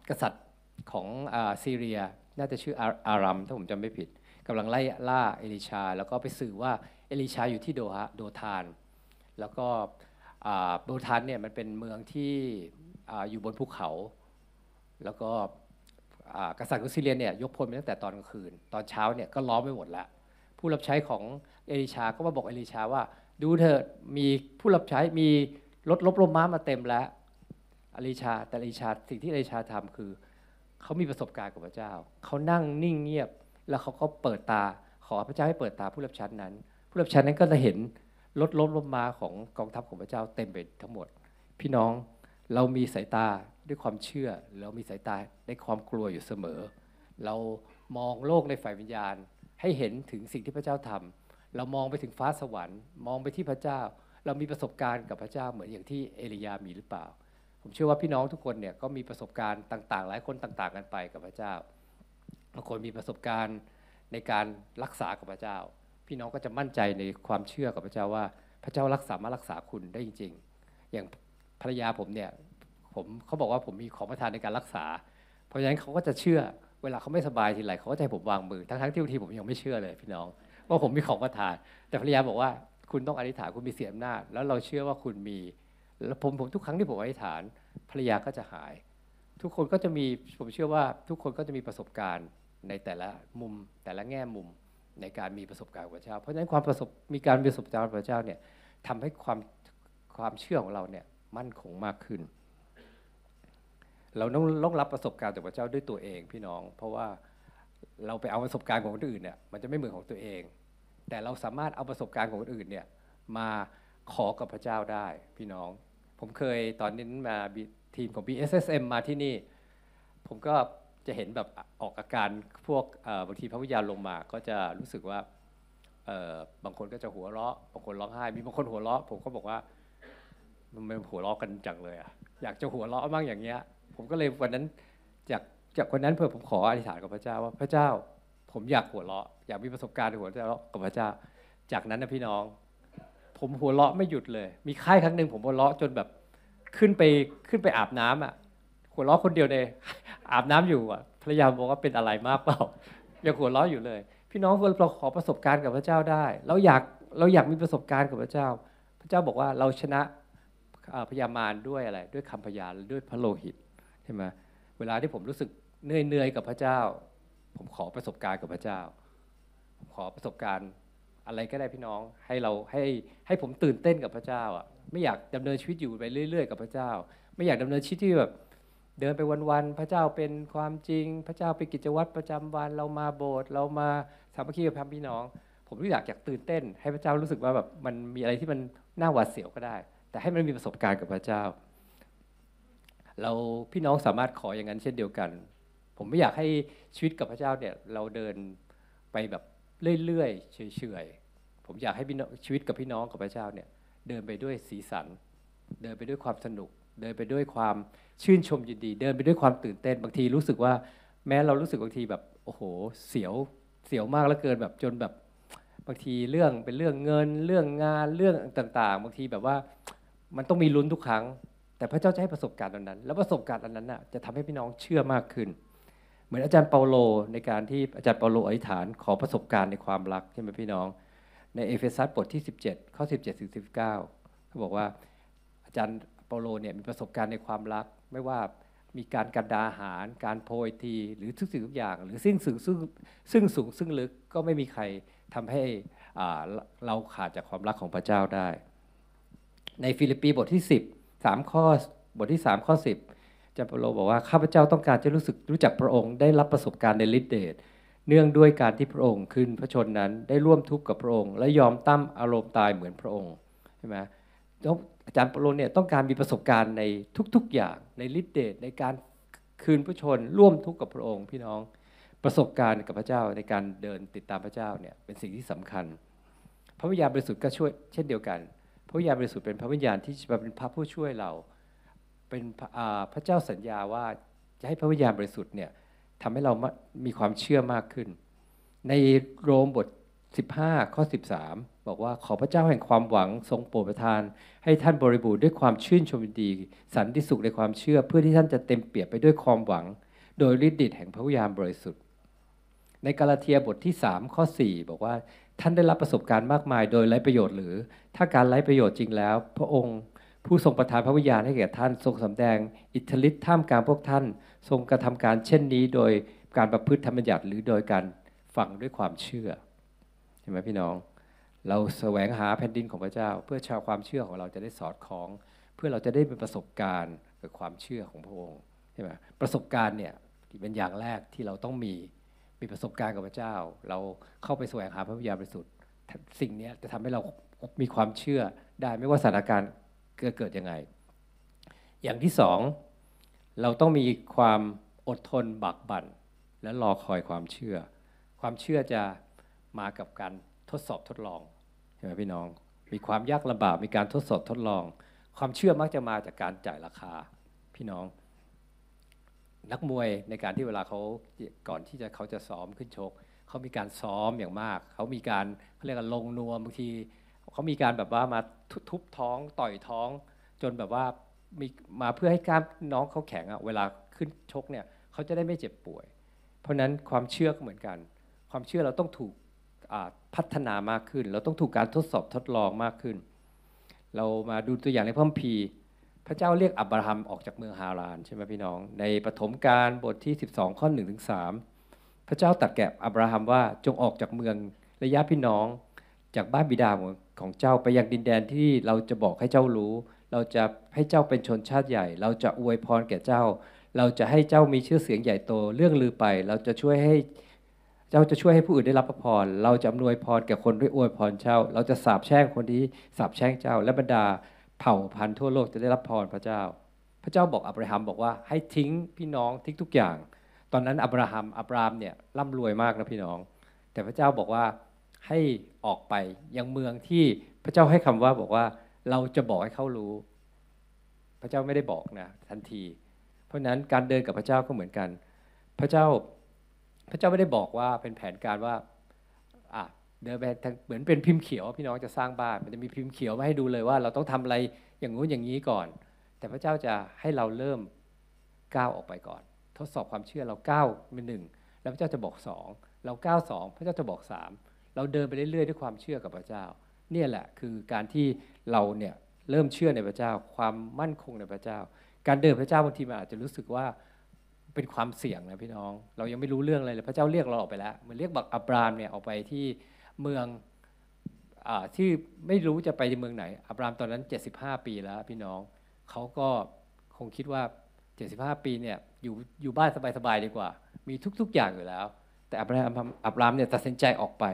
กษัตริย์ของอัสซีเรียน่าจะชื่ออาอารัมถ้าผมจำไม่ผิดกำลังไล่ล่าเอลิชา แล้วก็ไปสื่อว่าเอลิชาอยู่ที่โดฮะโดทาน แล้วก็โดทานเนี่ยมันเป็นเมืองที่ออยู่บนภูเขา แล้วก็ กษัตริย์ของซีเรียเนี่ยยกพลไปตั้งแต่ตอนกลางคืน ตอนเช้าเนี่ยก็ล้อมไปหมดแล้ว ผู้รับใช้ของเอลิชาก็มาบอกเอลิชาว่า ดูเถอะมีผู้รับใช้มีรถรบรถม้ามาเต็มแล้วเอลิชาแต่เอลิชาสิ่งที่เอลิชาทำคือเขามีประสบการณ์กับพระเจ้าเขานั่งนิ่งเงียบ แล้วเขาก็เปิดตาขอพระเจ้าให้เปิดตาผู้รับใช้นั้น ผู้รับใช้นั้นก็จะเห็นรถลบลมมาของกองทัพของพระเจ้าเต็มไปทั้งหมด พี่น้องเรามีสายตา ด้วยความเชื่อเรามีสายตาในความกลัวอยู่เสมอ เรามองโลกในฝ่ายวิญญาณ ให้เห็นถึงสิ่งที่พระเจ้าทำเรามองไปถึงฟ้าสวรรค์ มองไปที่พระเจ้า เรามีประสบการณ์กับพระเจ้าเหมือนอย่างที่เอลียามีหรือเปล่า ผมเชื่อว่าพี่น้องทุกคนเนี่ยก็มีประสบการณ์ต่าง ๆ หลายคนต่างๆ กันไปกับพระเจ้าบางคนมีประสบการณ์ในการรักษากับพระเจ้า พี่น้องก็จะมั่นใจในความเชื่อกับพระเจ้าว่า พระเจ้ารักษามารักษาคุณได้จริง ๆ อย่างภรรยาผมเนี่ย ผมเขาบอกว่าผมมีของประทานในการรักษา เพราะฉะนั้นเขาก็จะเชื่อเวลาเขาไม่สบายทีไรเขาก็จะให้ผมวางมือทั้งๆที่บางทีผมยังไม่เชื่อเลยพี่น้อง ว่าผมมีของประทาน แต่ภรรยาบอกว่าคุณต้องอธิษฐานคุณมีเสียอำนาจแล้วเราเชื่อว่าคุณมีแล้วผมผมทุกครั้งที่ผมอธิษฐานภรรยาก็จะหาย ทุกคนก็จะมีผมเชื่อว่าทุกคนก็จะมีประสบการณ์ในแต่ละมุมแต่ละแง่มุมในการมีประสบการณ์กับพระเจ้า เพราะฉะนั้นความประสบมีการมีประสบการณ์กับพระเจ้าเนี่ยทำให้ความความเชื่อของเราเนี่ยมั่นคงมากขึ้น เราต้องต้องรับประสบการณ์จากพระเจ้าด้วยตัวเองพี่น้อง เพราะว่าเราไปเอาประสบการณ์ของคนอื่นเนี่ยมันจะไม่เหมือนของตัวเอง แต่เราสามารถเอาประสบการณ์ของคนอื่นเนี่ยมาขอกับพระเจ้าได้พี่น้อง ผมเคยตอนนี้มาทีมของ BSSM มาที่นี่ ผมก็จะเห็นแบบออกอาการพวกบางทีพระวิญญาณลงมาก็จะรู้สึกว่าบางคนก็จะหัวเราะบางคนร้องไห้มีบางคนหัวเราะ ผมก็บอกว่ามันไม่หัวเราะกันจังเลยอะอยากจะหัวเราะบ้างอย่างเงี้ย ผมก็เลยวันนั้นจากจากวันนั้นเพื่อผมขออธิษฐานกับพระเจ้าว่าพระเจ้า ผมอยากหัวเราะอยากมีประสบการณ์หัวเราะกับพระเจ้า จากนั้นนะพี่น้อง ผมหัวเราะไม่หยุดเลย มีค่ายครั้งหนึ่งผมหัวเราะจนแบบขึ้นไปขึ้นไปอาบน้ำอะหัวเราะคนเดียวในอาบน้ำอยู่อะภรรยาบอกว่าเป็นอะไรมากเปล่ายังหัวเราะอยู่เลย พี่น้องเราขอประสบการณ์กับพระเจ้าได้เราอยากเราอยากมีประสบการณ์กับพระเจ้า พระเจ้าบอกว่าเราชนะพยามารด้วยอะไร ด้วยคำพยานด้วยพระโลหิต ช่ไหมเวลาที่ผมรู้สึกเหนื่อยๆกับพระเจ้า ผมขอประสบการณ์กับพระเจ้าผมขอประสบการณ์อะไรก็ได้พี่น้องให้เราให้ให้ผมตื่นเต้นกับพระเจ้าอะไม่อยากดำเนินชีวิตอยู่ไปเรื่อย ๆ กับพระเจ้า ไม่อยากดำเนินชีวิตที่แบบเดินไปวันๆพระเจ้าเป็นความจริง พระเจ้าเป็นกิจวัตรประจำวัน เรามาโบสถ์เรามาสามัคคีกับพี่น้อง ผมรู้อยากอยากตื่นเต้น ให้พระเจ้ารู้สึกว่าแบบมันมีอะไรที่มันน่าหวาดเสียวก็ได้ แต่ให้มันมีประสบการณ์กับพระเจ้า เราพี่น้องสามารถขออย่างนั้นเช่นเดียวกัน ผมไม่อยากให้ชีวิตกับพระเจ้าเนี่ยเราเดินไปแบบเรื่อยๆเฉยๆผมอยากให้พี่น้องชีวิตกับพี่น้องกับพระเจ้าเนี่ยเดินไปด้วยสีสัน เดินไปด้วยความสนุก เดินไปด้วยความชื่นชมยินดี เดินไปด้วยความตื่นเต้นบางทีรู้สึกว่าแม้เรารู้สึกบางทีแบบโอ้โหเสียวเสียวมากแล้วเกินแบบจนแบบบางทีเรื่องเป็นเรื่องเงินเรื่องงานเรื่องต่างๆ บางทีแบบว่ามันต้องมีลุ้นทุกครั้ง แต่พระเจ้าจะให้ประสบการณ์นั้น แล้วประสบการณ์อันนั้นน่ะจะทำให้พี่น้องเชื่อมากขึ้น เหมือนอาจารย์เปาโลในการที่อาจารย์เปาโลอธิษฐานขอประสบการณ์ในความรักใช่ไหมพี่น้อง ในเอเฟซัสบทที่ 17 ข้อ 17ถึง19เขาบอกว่าอาจารย์เปาโลเนี่ยมีประสบการณ์ในความรัก ไม่ว่ามีการกันดาหาร การโพยที หรือทุกสิ่งทุกอย่าง หรือซึ่งสูงซึ่งซึ่งสูงซึ่งลึกก็ไม่มีใครทำให้เราขาดจากความรักของพระเจ้าได้ ในฟิลิปปีบทที่ 10 3 ข้อบทที่ 3 ข้อ 10อาจารย์เปโลบอกว่าข้าพเจ้าต้องการจะรู้สึกรู้จักพระองค์ได้รับประสบการณ์ในฤทธิเดชเนื่องด้วยการที่พระองค์คืนพระชนนั้นได้ร่วมทุกข์กับพระองค์ และยอมตั้มอารมณ์ตายเหมือนพระองค์ใช่ไหมอาจารย์ปโลเนี่ยต้องการมีประสบการณ์ในทุกๆอย่างในฤทธิเดชในการคืนพระชนร่วมทุกข์กับพระองค์ พี่น้องประสบการณ์กับพระเจ้าในการเดินติดตามพระเจ้าเนี่ยเป็นสิ่งที่สำคัญ พระวิญญาณบริสุทธิ์ก็ช่วยเช่นเดียวกัน พระวิญญาณบริสุทธิ์เป็นพระวิญญาณที่จะเป็นพระผู้ช่วยเรา เป็นพระอ่าพระเจ้าสัญญาว่าจะให้พระวิญญาณบริสุทธิ์เนี่ยทำให้เรามีความเชื่อมากขึ้น ในโรมบท 15 ข้อ 13 บอกว่าขอพระเจ้าแห่งความหวังทรงโปรดประทาน ให้ท่านบริบูรณ์ด้วยความชื่นชมยินดี สันติสุขในความเชื่อ เพื่อที่ท่านจะเต็มเปี่ยมไปด้วยความหวัง โดยฤทธิ์เดชแห่งพระวิญญาณบริสุทธิ์ ในกาลาเทียบทที่ 3 ข้อ 4 บอกว่า ท่านได้รับประสบการณ์มากมายโดยไร้ประโยชน์หรือ ถ้าการไร้ประโยชน์จริงแล้ว พระองค์ผู้ทรงประทานพระวิญญาณให้แก่ท่านทรงสำแดง อิทธิฤทธิ์ท่ามกลางพวกท่าน ทรงกระทำการเช่นนี้ โดยการประพฤติธรรมบัญญัติหรือโดยการฟังด้วยความเชื่อเห็นไหมพี่น้อง เราแสวงหาแผ่นดินของพระเจ้า เพื่อชาวความเชื่อของเราจะได้สอดคล้อง เพื่อเราจะได้เป็นประสบการณ์กับความเชื่อของพระองค์ใช่ไหมประสบการณ์เนี่ยเป็นอย่างแรกที่เราต้องมี มีประสบการณ์กับพระเจ้า เราเข้าไปแสวงหาพระวิญญาณบริสุทธิ์สิ่งนี้จะทำให้เรามีความเชื่อได้ไม่ว่าสถานการณ์เกิดยังไง อย่างที่สองเราต้องมีความอดทนบักบั่นและรอคอยความเชื่อ ความเชื่อจะมากับการทดสอบทดลองใช่ไหมพี่น้อง มีความยากลำบากมีการทดสอบทดลอง ความเชื่อมักจะมาจากการจ่ายราคาพี่น้อง นักมวยในการที่เวลาเขาก่อนที่จะเขาจะซ้อมขึ้นชกเขามีการซ้อมอย่างมากเขามีการเขาเรียกว่าลงนวมบางทีเขามีการแบบว่ามาทุบท้องต่อยท้อง จนแบบว่ามีมาเพื่อให้กล้ามน้องเขาแข็งอะเวลาขึ้นชกเนี่ยเขาจะได้ไม่เจ็บป่วย เพราะนั้นความเชื่อก็เหมือนกัน ความเชื่อเราต้องถูกพัฒนามากขึ้น เราต้องถูกการทดสอบทดลองมากขึ้น เรามาดูตัวอย่างในพระคัมภี พระเจ้าเรียกอับราฮัมออกจากเมืองฮารานใช่ไหมพี่น้อง ในปฐมกาลบทที่ 12 ข้อ1ถึง3พระเจ้าตรัสแก่อับราฮัมว่าจงออกจากเมืองระยะพี่น้อง จากบ้านบิดาของเจ้าไปยังดินแดนที่เราจะบอกให้เจ้ารู้ เราจะให้เจ้าเป็นชนชาติใหญ่ เราจะอวยพรแก่เจ้า เราจะให้เจ้ามีชื่อเสียงใหญ่โตเรื่องลือไป เราจะช่วยให้เจ้าจะช่วยให้ผู้อื่นได้รับพระพร เราจะอำนวยพรแก่คนด้วยอวยพรเจ้า เราจะสาบแช่งคนที่สาบแช่งเจ้า และบรรดา เผ่าพันธุ์ทั่วโลกจะได้รับพรพระเจ้า พระเจ้าบอกอับราฮัมบอกว่าให้ทิ้งพี่น้องทิ้งทุกอย่าง ตอนนั้นอับราฮัมอับรามเนี่ยร่ำรวยมากนะพี่น้อง แต่พระเจ้าบอกว่าให้ออกไปยังเมืองที่พระเจ้าให้คำว่าบอกว่าเราจะบอกให้เขารู้ พระเจ้าไม่ได้บอกนะทันที เพราะนั้นการเดินกับพระเจ้าก็เหมือนกัน พระเจ้าพระเจ้าไม่ได้บอกว่าเป็นแผนการว่าอะ เดินไปเหมือนเป็นพิมพ์เขียวพี่น้องจะสร้างบ้าน มันจะมีพิมพ์เขียวมาให้ดูเลยว่า เราต้องทำอะไรอย่างงู้นอย่างนี้ก่อน แต่พระเจ้าจะให้เราเริ่มก้าวออกไปก่อน ทดสอบความเชื่อเราก้าวเป็นหนึ่งแล้วพระเจ้าจะบอกสองเราก้าวสองพระเจ้าจะบอกสามเราเดินไปเรื่อยๆด้วยความเชื่อกับพระเจ้า เนี่ยแหละคือการที่เราเนี่ยเริ่มเชื่อในพระเจ้า ความมั่นคงในพระเจ้า การเดินพระเจ้าบางทีมันอาจจะรู้สึกว่าเป็นความเสี่ยงนะพี่น้อง เรายังไม่รู้เรื่องอะไรเลยพระเจ้าเรียกเราออกไปแล้วมันเรียกบักอับรามเนี่ยออกไปที่ เมืองอที่ไม่รู้จะไปเมืองไหน อับรามตอนนั้น 75 ปีแล้วพี่น้องเขาก็คงคิดว่า 75 ปีเนี่ยอยู่อยู่บ้านสบายๆดีกว่า มีทุกๆอย่างอยู่แล้ว แต่อับรามอับรามเนี่ยตัดสินใจออกไป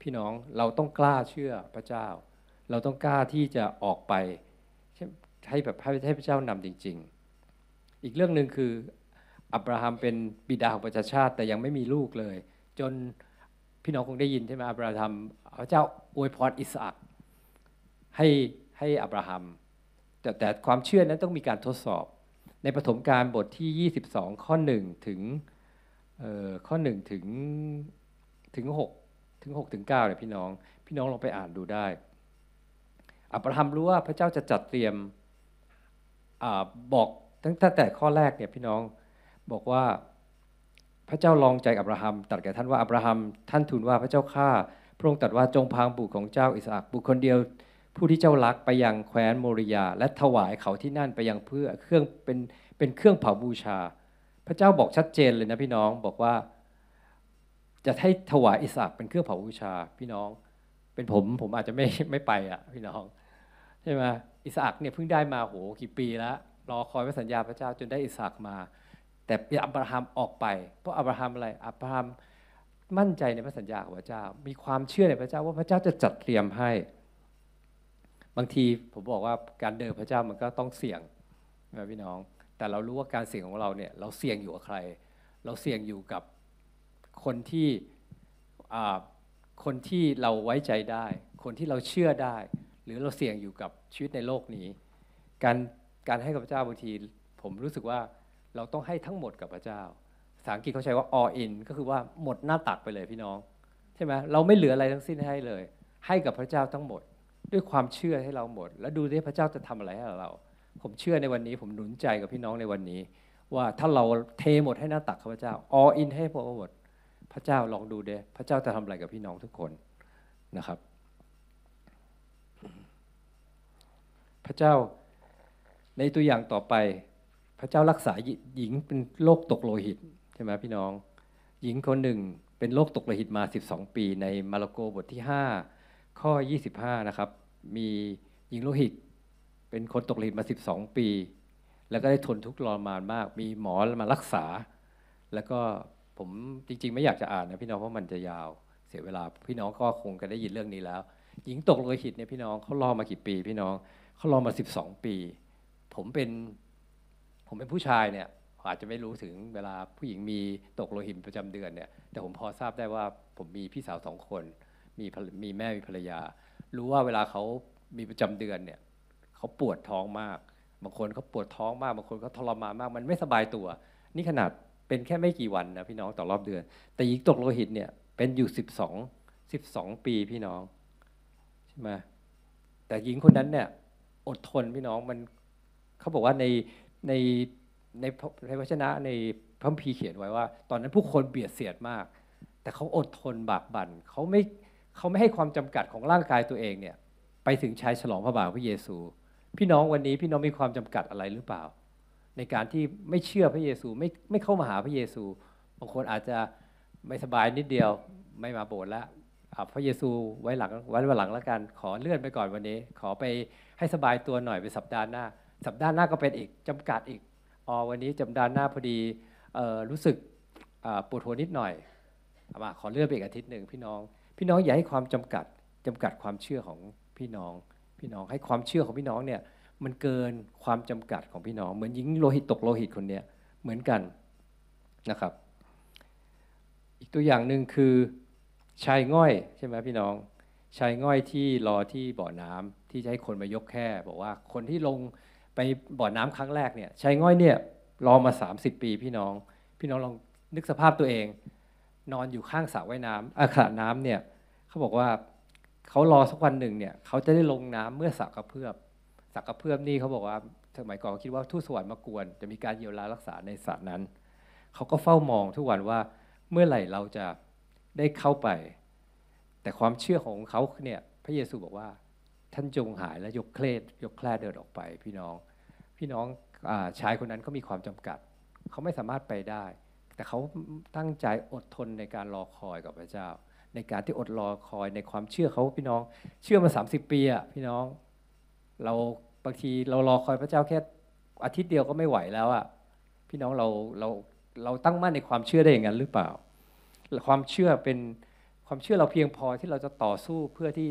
พี่น้องเราต้องกล้าเชื่อพระเจ้า เราต้องกล้าที่จะออกไปให้แบบให้พระเจ้านำจริง ๆ อีกเรื่องหนึ่งคืออับราฮัมเป็นบิดาของประชาชาติแต่ยังไม่มีลูกเลย จน พี่น้องคงได้ยินใช่ไหมอับราฮัมพระเจ้าอวยพรอิสอักให้ให้อับราฮัมแต่แต่ความเชื่อนั้นต้องมีการทดสอบ ในปฐมกาลบทที่ 22 ข้อ 1 ถึงข้อ 1 ถึงถึง6ถึง6ถึง9เนี่ยพี่น้อง พี่น้องลองไปอ่านดูได้ อับราฮัมรู้ว่าพระเจ้าจะจัดเตรียมอบอกตั้งแต่ข้อแรกเนี่ยพี่น้องบอกว่า พระเจ้าลองใจอับราฮัมตัดแก่ท่านว่าอับราฮัมท่านทูลว่าพระเจ้าข้าพระองค์ตรัสว่าจงพางบุตรของเจ้าอิสอักบุคคลเดียว ผู้ที่เจ้ารักไปยังแคว้นโมริยา และถวายเขาที่นั่นไปยังเพื่อเครื่องเป็นเป็นเครื่องเผาบูชา พระเจ้าบอกชัดเจนเลยนะพี่น้องบอกว่า จะให้ถวายอิสอักเป็นเครื่องเผาบูชาพี่น้อง เป็นผมผมอาจจะไม่ไม่ไปอะพี่น้องใช่ไหมอิสอักเนี่ยเพิ่งได้มาโหกี่ปีแล้วรอคอยพระสัญญาพระเจ้าจนได้อิสากมา แต่อับราฮัมออกไป เพราะอับราฮัมอะไรอับราฮัมมั่นใจในพระสัญญาของพระเจ้า มีความเชื่อในพระเจ้าว่าพระเจ้าจะจัดเตรียมให้ บางทีผมบอกว่าการเดินพระเจ้ามันก็ต้องเสี่ยงนะพี่น้อง แต่เรารู้ว่าการเสี่ยงของเราเนี่ยเราเสี่ยงอยู่กับใคร เราเสี่ยงอยู่กับคนที่คนที่เราไว้ใจได้ คนที่เราเชื่อได้ หรือเราเสี่ยงอยู่กับชีวิตในโลกนี้ การการให้กับพระเจ้าบางทีผมรู้สึกว่า เราต้องให้ทั้งหมดกับพระเจ้าภาษาอังกฤษเขาใช้ว่า all in ก็คือว่าหมดหน้าตักไปเลยพี่น้อง ใช่ไหมเราไม่เหลืออะไรทั้งสิ้นให้เลย ให้กับพระเจ้าทั้งหมด ด้วยความเชื่อให้เราหมด แล้วดูที่พระเจ้าจะทำอะไรให้เรา ผมเชื่อในวันนี้ ผมหนุนใจกับพี่น้องในวันนี้ ว่าถ้าเราเทหมดให้หน้าตักข้าพเจ้า all in ให้พระหมด พระเจ้าลองดูเด้พระเจ้าจะทำอะไรกับพี่น้องทุกคนนะครับ พระเจ้าในตัวอย่างต่อไป พระเจ้ารักษาหญิงเป็นโรคตกโลหิตใช่ไหมพี่น้อง หญิงคนหนึ่งเป็นโรคตกโลหิตมา 12 ปี ในมาระโกบทที่ 5 ข้อ 25 นะครับ มีหญิงโลหิต เป็นคนตกโลหิตมา 12 ปี แล้วก็ได้ทนทุกข์ทรมานมาก มีหมอมารักษา แล้วก็ผมจริง ๆ ไม่อยากจะอ่านนะพี่น้องเพราะมันจะยาวเสียเวลาพี่น้องก็คงจะได้ยินเรื่องนี้แล้ว หญิงตกโลหิตเนี่ยพี่น้องเขารอมากี่ปี พี่น้องเขารอมา 12 ปี ผมเป็น ผมเป็นผู้ชายเนี่ยอาจจะไม่รู้ถึงเวลาผู้หญิงมีตกโลหิตประจำเดือนเนี่ยแต่ผมพอทราบได้ว่าผมมีพี่สาวสองคน มีมีแม่มีภรรยา รู้ว่าเวลาเขามีประจำเดือนเนี่ยเขาปวดท้องมาก บางคนเขาปวดท้องมาก บางคนเขาทรมานมาก มันไม่สบายตัว นี่ขนาดเป็นแค่ไม่กี่วันนะพี่น้องต่อรอบเดือน แต่หญิงตกโลหิตเนี่ยเป็นอยู่สิบสองสิบสองปีพี่น้องใช่ไหมแต่หญิงคนนั้นเนี่ยอดทนพี่น้องมันเขาบอกว่าใน ในในในวจนะในพระพีเขียนไว้ว่า ตอนนั้นผู้คนเบียดเสียดมาก แต่เขาอดทนบากบั่นเขาไม่เขาไม่ให้ความจำกัดของร่างกายตัวเองเนี่ยไปถึงชายฉลองพระบาทพระเยซู พี่น้องวันนี้พี่น้องมีความจำกัดอะไรหรือเปล่า ในการที่ไม่เชื่อพระเยซูไม่ไม่เข้ามาหาพระเยซู บางคนอาจจะไม่สบายนิดเดียวไม่มาโบสถ์แล้วพระเยซูไว้หลังไว้วันหลังแล้วกัน ขอเลื่อนไปก่อนวันนี้ ขอไปให้สบายตัวหน่อยเป็นสัปดาห์หน้า สัปดาห์หน้าก็เป็นอีกจำกัดอีกอ๋อวันนี้จำดานหน้าพอดีรู้สึกปวดหัวนิดหน่อยมาขอเลื่อนไปอีกอาทิตย์หนึ่งพี่น้อง พี่น้องอย่าให้ความจำกัดจำกัดความเชื่อของพี่น้อง พี่น้องให้ความเชื่อของพี่น้องเนี่ยมันเกินความจำกัดของพี่น้อง เหมือนหญิงโลหิตตกโลหิตคนเนี้ยเหมือนกันนะครับ อีกตัวอย่างหนึ่งคือชายง่อยใช่ไหมพี่น้องชายง่อยที่รอที่บ่อน้ำที่จะให้คนมายกแค่บอกว่าคนที่ลง ไปบ่อน้ำครั้งแรกเนี่ยชายง่อยเนี่ยรอมา 30 ปีพี่น้อง พี่น้องลองนึกสภาพตัวเอง นอนอยู่ข้างสระว่ายน้ำอาขระน้ำเนี่ยเขาบอกว่าเขารอสักวันหนึ่งเนี่ยเขาจะได้ลงน้ำเมื่อสระกระเพื่อมสระกระเพื่อมนี่เขาบอกว่าสมัยก่อนเขาคิดว่าทูตสวรรค์มากวน จะมีการเยียวยารักษาในสระนั้นเขาก็เฝ้ามองทุกวันว่าเมื่อไหร่เราจะได้เข้าไป แต่ความเชื่อของเขาเนี่ยพระเยซูบอกว่าท่านจงหายและยกเคลดยกแคลเดินออกไปพี่น้อง พี่น้องอชายคนนั้นเขามีความจำกัด เขาไม่สามารถไปได้ แต่เขาตั้งใจอดทนในการรอคอยกับพระเจ้า ในการที่อดรอคอยในความเชื่อเขาพี่น้อง เชื่อมา 30 ปีอะพี่น้อง เราบางทีเรารอคอยพระเจ้าแค่อาทิตย์เดียวก็ไม่ไหวแล้วอะพี่น้องเราเราเราตั้งมั่นในความเชื่อได้อย่างนั้นหรือเปล่า ความเชื่อเป็นความเชื่อเราเพียงพอที่เราจะต่อสู้เพื่อที่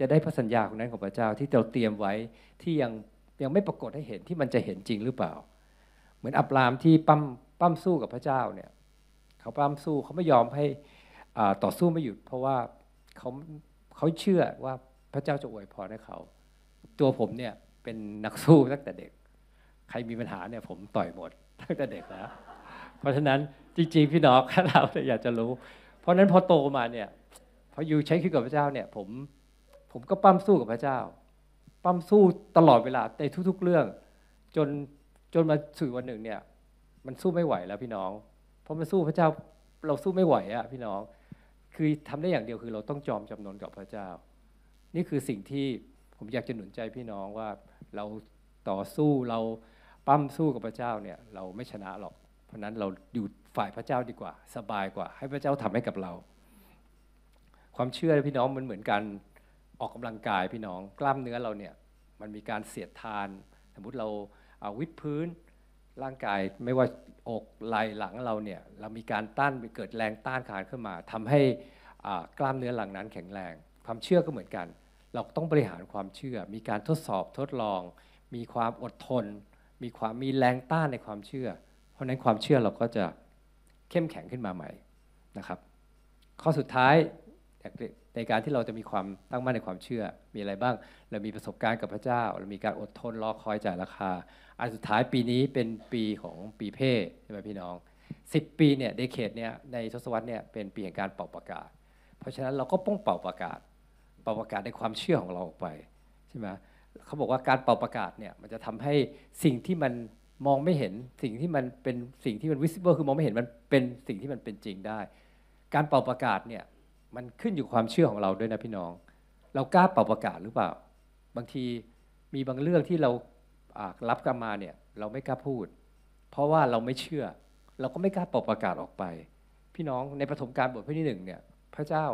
จะได้พระสัญญาของนั้นของพระเจ้าที่เราเตรียมไว้ที่ยัง ยังไม่ปรากฏให้เห็นที่มันจะเห็นจริงหรือเปล่า เหมือนอับรามที่ปั้มปั้มสู้กับพระเจ้าเนี่ยเขาปั้มสู้เขาไม่ยอมให้ต่อสู้ไม่หยุด เพราะว่าเขาเขาเชื่อว่าพระเจ้าจะอวยพรให้เขา ตัวผมเนี่ยเป็นนักสู้ตั้งแต่เด็ก ใครมีปัญหาเนี่ยผมต่อยหมดตั้งแต่เด็กแล้ว เพราะฉะนั้นจริงๆพี่น้องเราอยากจะรู้ เพราะนั้นพอโตมาเนี่ยพออยู่ใช้ชีวิตกับพระเจ้าเนี่ยผมผมก็ปั้มสู้กับพระเจ้า ปั้มสู้ตลอดเวลาในทุก ๆ เรื่อง จนจนมาสู่วันหนึ่งเนี่ย มันสู้ไม่ไหวแล้วพี่น้อง เพราะมันสู้พระเจ้าเราสู้ไม่ไหวอะพี่น้อง คือทำได้อย่างเดียวคือเราต้องจอมจำนนกับพระเจ้า นี่คือสิ่งที่ผมอยากจะหนุนใจพี่น้องว่าเราต่อสู้เราปั้มสู้กับพระเจ้าเนี่ยเราไม่ชนะหรอก เพราะนั้นเราอยู่ฝ่ายพระเจ้าดีกว่า สบายกว่า ให้พระเจ้าทำให้กับเรา ความเชื่อพี่น้องมันเหมือนกัน ออกกำลังกายพี่น้องกล้ามเนื้อเราเนี่ยมันมีการเสียดทาน สมมติเราเอาวิดพื้นร่างกายไม่ว่าอกไหล่หลังเราเนี่ยเรามีการต้านเกิดแรงต้านขานขึ้นมาทำให้กล้ามเนื้อหลังนั้นแข็งแรง ความเชื่อก็เหมือนกัน เราต้องบริหารความเชื่อ มีการทดสอบทดลอง มีความอดทน มีความมีแรงต้านในความเชื่อ เพราะนั้นความเชื่อเราก็จะเข้มแข็งขึ้นมาใหม่นะครับ ข้อสุดท้าย ในการที่เราจะมีความตั้งมั่นในความเชื่อ มีอะไรบ้าง เรามีประสบการณ์กับพระเจ้า เรามีการอดทนรอคอยจ่ายราคา อันสุดท้ายปีนี้เป็นปีของปีเพ่ใช่ไหมพี่น้อง 10 ปีเนี่ยเดเคดเนี่ยในทศวรรษเนี่ยเป็นปีแห่งการเป่าประกาศ เพราะฉะนั้นเราก็ป้องเป่าประกาศ เป่าประกาศในความเชื่อของเราออกไปใช่ไหมเขาบอกว่าการเป่าประกาศเนี่ยมันจะทำให้สิ่งที่มันมองไม่เห็นสิ่งที่มันเป็นสิ่งที่มัน visible คือมองไม่เห็นมันเป็นสิ่งที่มันเป็นจริงได้ การเป่าประกาศเนี่ย มันขึ้นอยู่ความเชื่อของเราด้วยนะพี่น้อง เรากล้าเป่าประกาศหรือเปล่า บางทีมีบางเรื่องที่เรารับกันมาเนี่ยเราไม่กล้าพูด เพราะว่าเราไม่เชื่อ เราก็ไม่กล้าเป่าประกาศออกไป พี่น้องในปฐมกาลบทที่หนึ่งเนี่ยพระเจ้า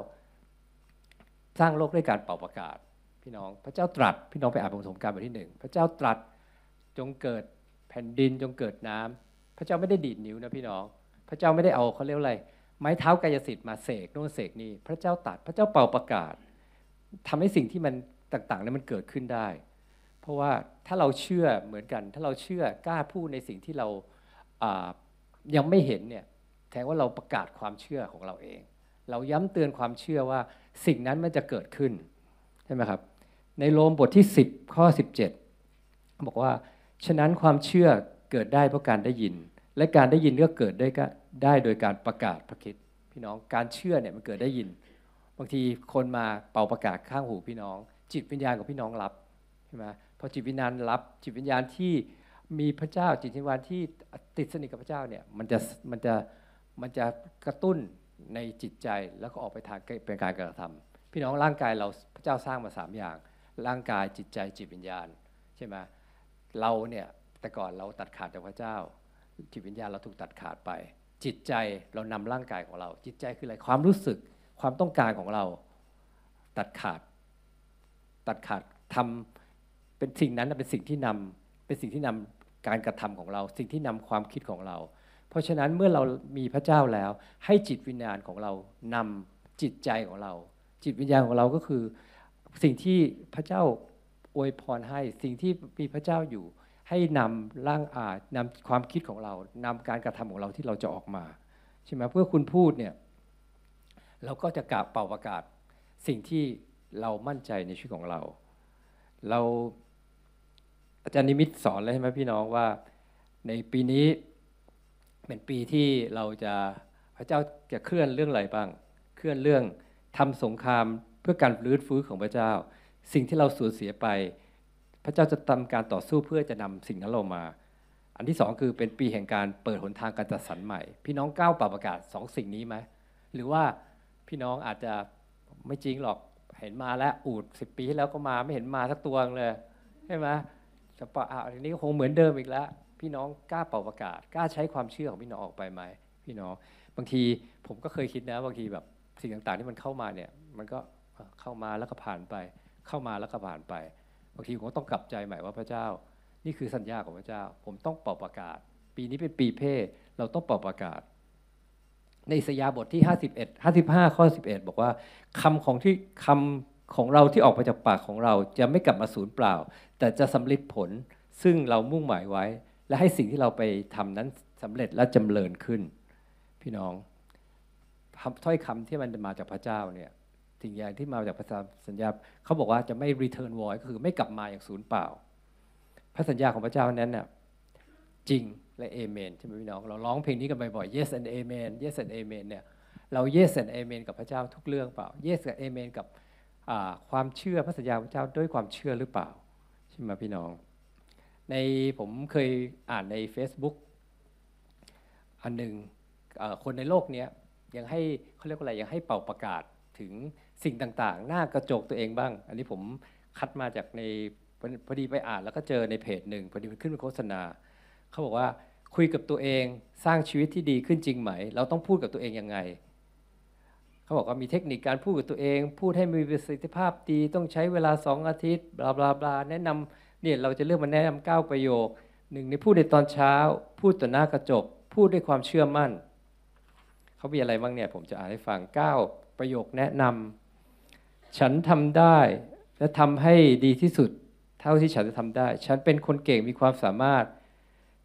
สร้างโลกด้วยการเป่าประกาศ พี่น้องพระเจ้าตรัส พี่น้องไปอ่านปฐมกาลบทที่หนึ่งพระเจ้าตรัสจงเกิดแผ่นดินจงเกิดน้ำพระเจ้าไม่ได้ดีดนิ้วนะพี่น้อง พระเจ้าไม่ได้เอาเขาเรียกอะไร ไม้เท้ากายสิทธิ์มาเสกโน่นเสกนี่พระเจ้าตัดพระเจ้าเป่าประกาศทำให้สิ่งที่มันต่างๆนั้นมันเกิดขึ้นได้ เพราะว่าถ้าเราเชื่อเหมือนกัน ถ้าเราเชื่อกล้าพูดในสิ่งที่เรายังไม่เห็นเนี่ยแทนว่าเราประกาศความเชื่อของเราเอง เราย้ำเตือนความเชื่อว่าสิ่งนั้นมันจะเกิดขึ้นใช่ไหมครับในโรมบทที่ 10 ข้อ 17 บอกว่า ฉะนั้นความเชื่อเกิดได้เพราะการได้ยิน และการได้ยินก็เกิดได้ก็ ได้โดยการประกาศพระคิดพี่น้องการเชื่อเนี่ยมันเกิดได้ยิน บางทีคนมาเป่าประกาศข้างหูพี่น้อง จิตวิญญาณของพี่น้องรับใช่ไหมพอจิตวิญญาณรับ จิตวิญญาณที่มีพระเจ้าจิตวิญญาณที่ติดสนิทกับพระเจ้าเนี่ยมันจะมันจะมันจะกระตุ้นในจิตใจแล้วก็ออกไปทางเป็นการกระทำพี่น้องร่างกายเราพระเจ้าสร้างมาสามอย่าง ร่างกายจิตใจจิตวิญญาณใช่ไหมเราเนี่ยแต่ก่อนเราตัดขาดจากพระเจ้า จิตวิญญาณเราถูกตัดขาดไป จิตใจเรานำร่างกายของเรา จิตใจคืออะไรความรู้สึกความต้องการของเรา ตัดขาด ตัดขาดทำเป็นสิ่งนั้นเป็นสิ่งที่นำเป็นสิ่งที่นำการกระทำของเรา สิ่งที่นำความคิดของเรา เพราะฉะนั้นเมื่อเรามีพระเจ้าแล้ว ให้จิตวิญญาณของเรานำจิตใจของเรา จิตวิญญาณของเราก็คือ สิ่งที่พระเจ้าอวยพรให้ สิ่งที่มีพระเจ้าอยู่ ให้นำร่างอานำความคิดของเรานำการกระทำของเราที่เราจะออกมาใช่ไหมเพื่อคุณพูดเนี่ยเราก็จะกล่าวเป่าประกาศ สิ่งที่เรามั่นใจในชีวิตของเรา เราอาจารย์นิมิตสอนเลยใช่ไหมพี่น้องว่า ในปีนี้เป็นปีที่เราจะพระเจ้าจะเคลื่อนเรื่องอะไรบ้าง เคลื่อนเรื่องทำสงครามเพื่อการรื้อฟื้นของพระเจ้า สิ่งที่เราสูญเสียไป พระเจ้าจะทำการต่อสู้เพื่อจะนำสิ่งนั้นเรามา อันที่สองคือเป็นปีแห่งการเปิดหนทางการจัดสรรใหม่ พี่น้องก้าวป่าประกาศสองสิ่งนี้ไหมหรือว่าพี่น้องอาจจะไม่จริงหรอกเห็นมาแล้วอูดสิบปีที่แล้วก็มาไม่เห็นมาสักตัวเลยใช่ไหมจะปะอันนี้ก็คงเหมือนเดิมอีกแล้ว พี่น้องกล้าเป่าประกาศกล้าใช้ความเชื่อของพี่น้องออกไปไหมพี่น้องบางทีผมก็เคยคิดนะบางทีแบบสิ่งต่างๆที่มันเข้ามาเนี่ย มันก็เข้ามาแล้วก็ผ่านไป เข้ามาแล้วก็ผ่านไป บางทีผมต้องกลับใจใหม่ว่าพระเจ้า นี่คือสัญญาของพระเจ้า ผมต้องเป่าประกาศ ปีนี้เป็นปีเพ่เราต้องเป่าประกาศ ในสยาบทที่ 51 55 ข้อ 11 บอกว่าคำของที่คำของเราที่ออกมาจากปากของเราจะไม่กลับมาสูญเปล่า แต่จะสำเร็จผลซึ่งเรามุ่งหมายไว้ และให้สิ่งที่เราไปทำนั้นสำเร็จและจำเริญขึ้น พี่น้องถ้อยคำที่มันมาจากพระเจ้าเนี่ย สิ่งอย่างที่มาจากพระสัญญาเขาบอกว่าจะไม่ return voice ก็คือไม่กลับมาอย่างสูญเปล่า พระสัญญาของพระเจ้านั้นเนี่ยจริงและเอเมนใช่ไหมพี่น้องเราร้องเพลงนี้กันบ่อยๆ yes and amen yes and amen เนี่ยเรา yes and amen กับพระเจ้าทุกเรื่องเปล่า yes กับ amen กับความเชื่อพระสัญญาพระเจ้าด้วยความเชื่อหรือเปล่าใช่ไหมพี่น้อง ในผมเคยอ่านใน Facebook อันหนึ่งคนในโลกนี้ยังให้เขาเรียกว่าอะไรยังให้เป่าประกาศถึง สิ่งต่างๆ หน้ากระจกตัวเองบ้าง อันนี้ผมคัดมาจากในพอดีไปอ่านแล้วก็เจอในเพจหนึ่งพอดีมันขึ้นเป็นโฆษณาเขาบอกว่าคุยกับตัวเองสร้างชีวิตที่ดีขึ้นจริงไหม เราต้องพูดกับตัวเองยังไงเขาบอกว่ามีเทคนิคการพูดกับตัวเอง พูดให้มีประสิทธิภาพดีต้องใช้เวลาสองอาทิตย์บลาบลาบลาแนะนำเนี่ยเราจะเลือกมาแนะนำเก้าประโยคหนึ่งในพูดในตอนเช้า พูดต่อหน้ากระจก พูดด้วยความเชื่อมั่นเขามีอะไรบ้างเนี่ยผมจะอ่านให้ฟังเก้าประโยคแนะนำ ฉันทำได้และทำให้ดีที่สุด เท่าที่ฉันจะทำได้ ฉันเป็นคนเก่งมีความสามารถ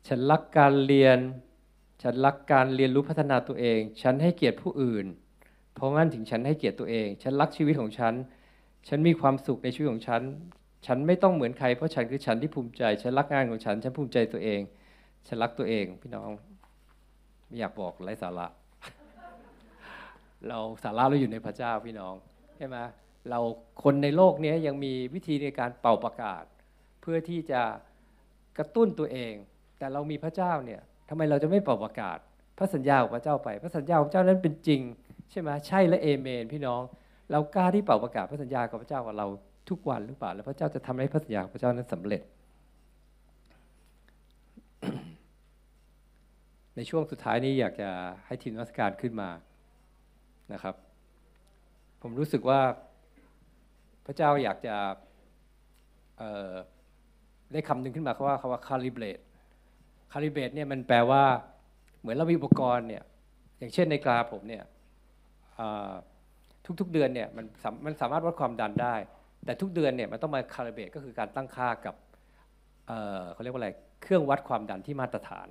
ฉันรักการเรียน ฉันรักการเรียนรู้พัฒนาตัวเอง ฉันให้เกียรติผู้อื่น เพราะงั้นถึงฉันให้เกียรติตัวเอง ฉันรักชีวิตของฉัน ฉันมีความสุขในชีวิตของฉัน ฉันไม่ต้องเหมือนใครเพราะฉันคือฉันที่ภูมิใจ ฉันรักงานของฉัน ฉันภูมิใจตัวเอง ฉันรักตัวเองพี่น้องไม่อยากบอกไร้สาระ เราสาระเราอยู่ในพระเจ้าพี่น้องใช่ไหม เราคนในโลกนี้ยังมีวิธีในการเป่าประกาศ เพื่อที่จะกระตุ้นตัวเอง แต่เรามีพระเจ้าเนี่ยทำไมเราจะไม่เป่าประกาศ พระสัญญาของพระเจ้าไป พระสัญญาของพระเจ้านั้นเป็นจริง ใช่ไหมใช่และเอเมน พี่น้อง เรากล้าที่เป่าประกาศพระสัญญาของพระเจ้ากับเราทุกวันหรือเปล่าแล้วพระเจ้าจะทำให้พระสัญญาของพระเจ้านั้นสำเร็จ ในช่วงสุดท้ายนี้อยากจะให้ทีมนักการขึ้นมานะครับ ผมรู้สึกว่า ระเจ้าอยากจะได้คำหนึ่งขึ้นมาเขาว่าคาว่า calibrate calibrate เนี่ยมันแปลว่าเหมือนเรามีอุปกรณ์เนี่ยอย่างเช่นในกราผมเนี่ยทุกๆเดือนเนี่ยมันมันสามารถวัดความดันได้ แต่ทุกเดือนเนี่ยมันต้องมาคาลิเบตก็คือการตั้งค่ากับเเขาเรียกว่าอะไรเครื่องวัดความดันที่มาตรฐาน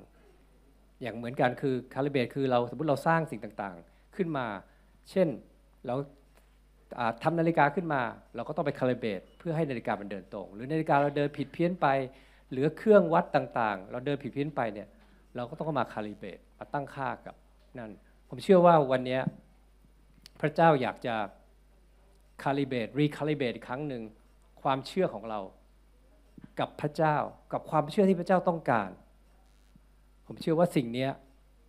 อย่างเหมือนกันคือคาลิเบตคือเราสมมติเราสร้างสิ่งต่างๆ ขึ้นมา เช่นเรา ทำนาฬิกาขึ้นมา เราก็ต้องไปคาลิเบตเพื่อให้นาฬิกามันเดินตรง หรือนาฬิกาเราเดินผิดเพี้ยนไป หรือเครื่องวัดต่างๆ เราเดินผิดเพี้ยนไปเนี่ยเราก็ต้องมาคาลิเบตมาตั้งค่ากับนั่นผมเชื่อว่าวันนี้พระเจ้าอยากจะคาลิเบตรีคาลิเบตอีกครั้งหนึ่งความเชื่อของเรา กับพระเจ้ากับความเชื่อที่พระเจ้าต้องการ ผมเชื่อว่าสิ่งนี้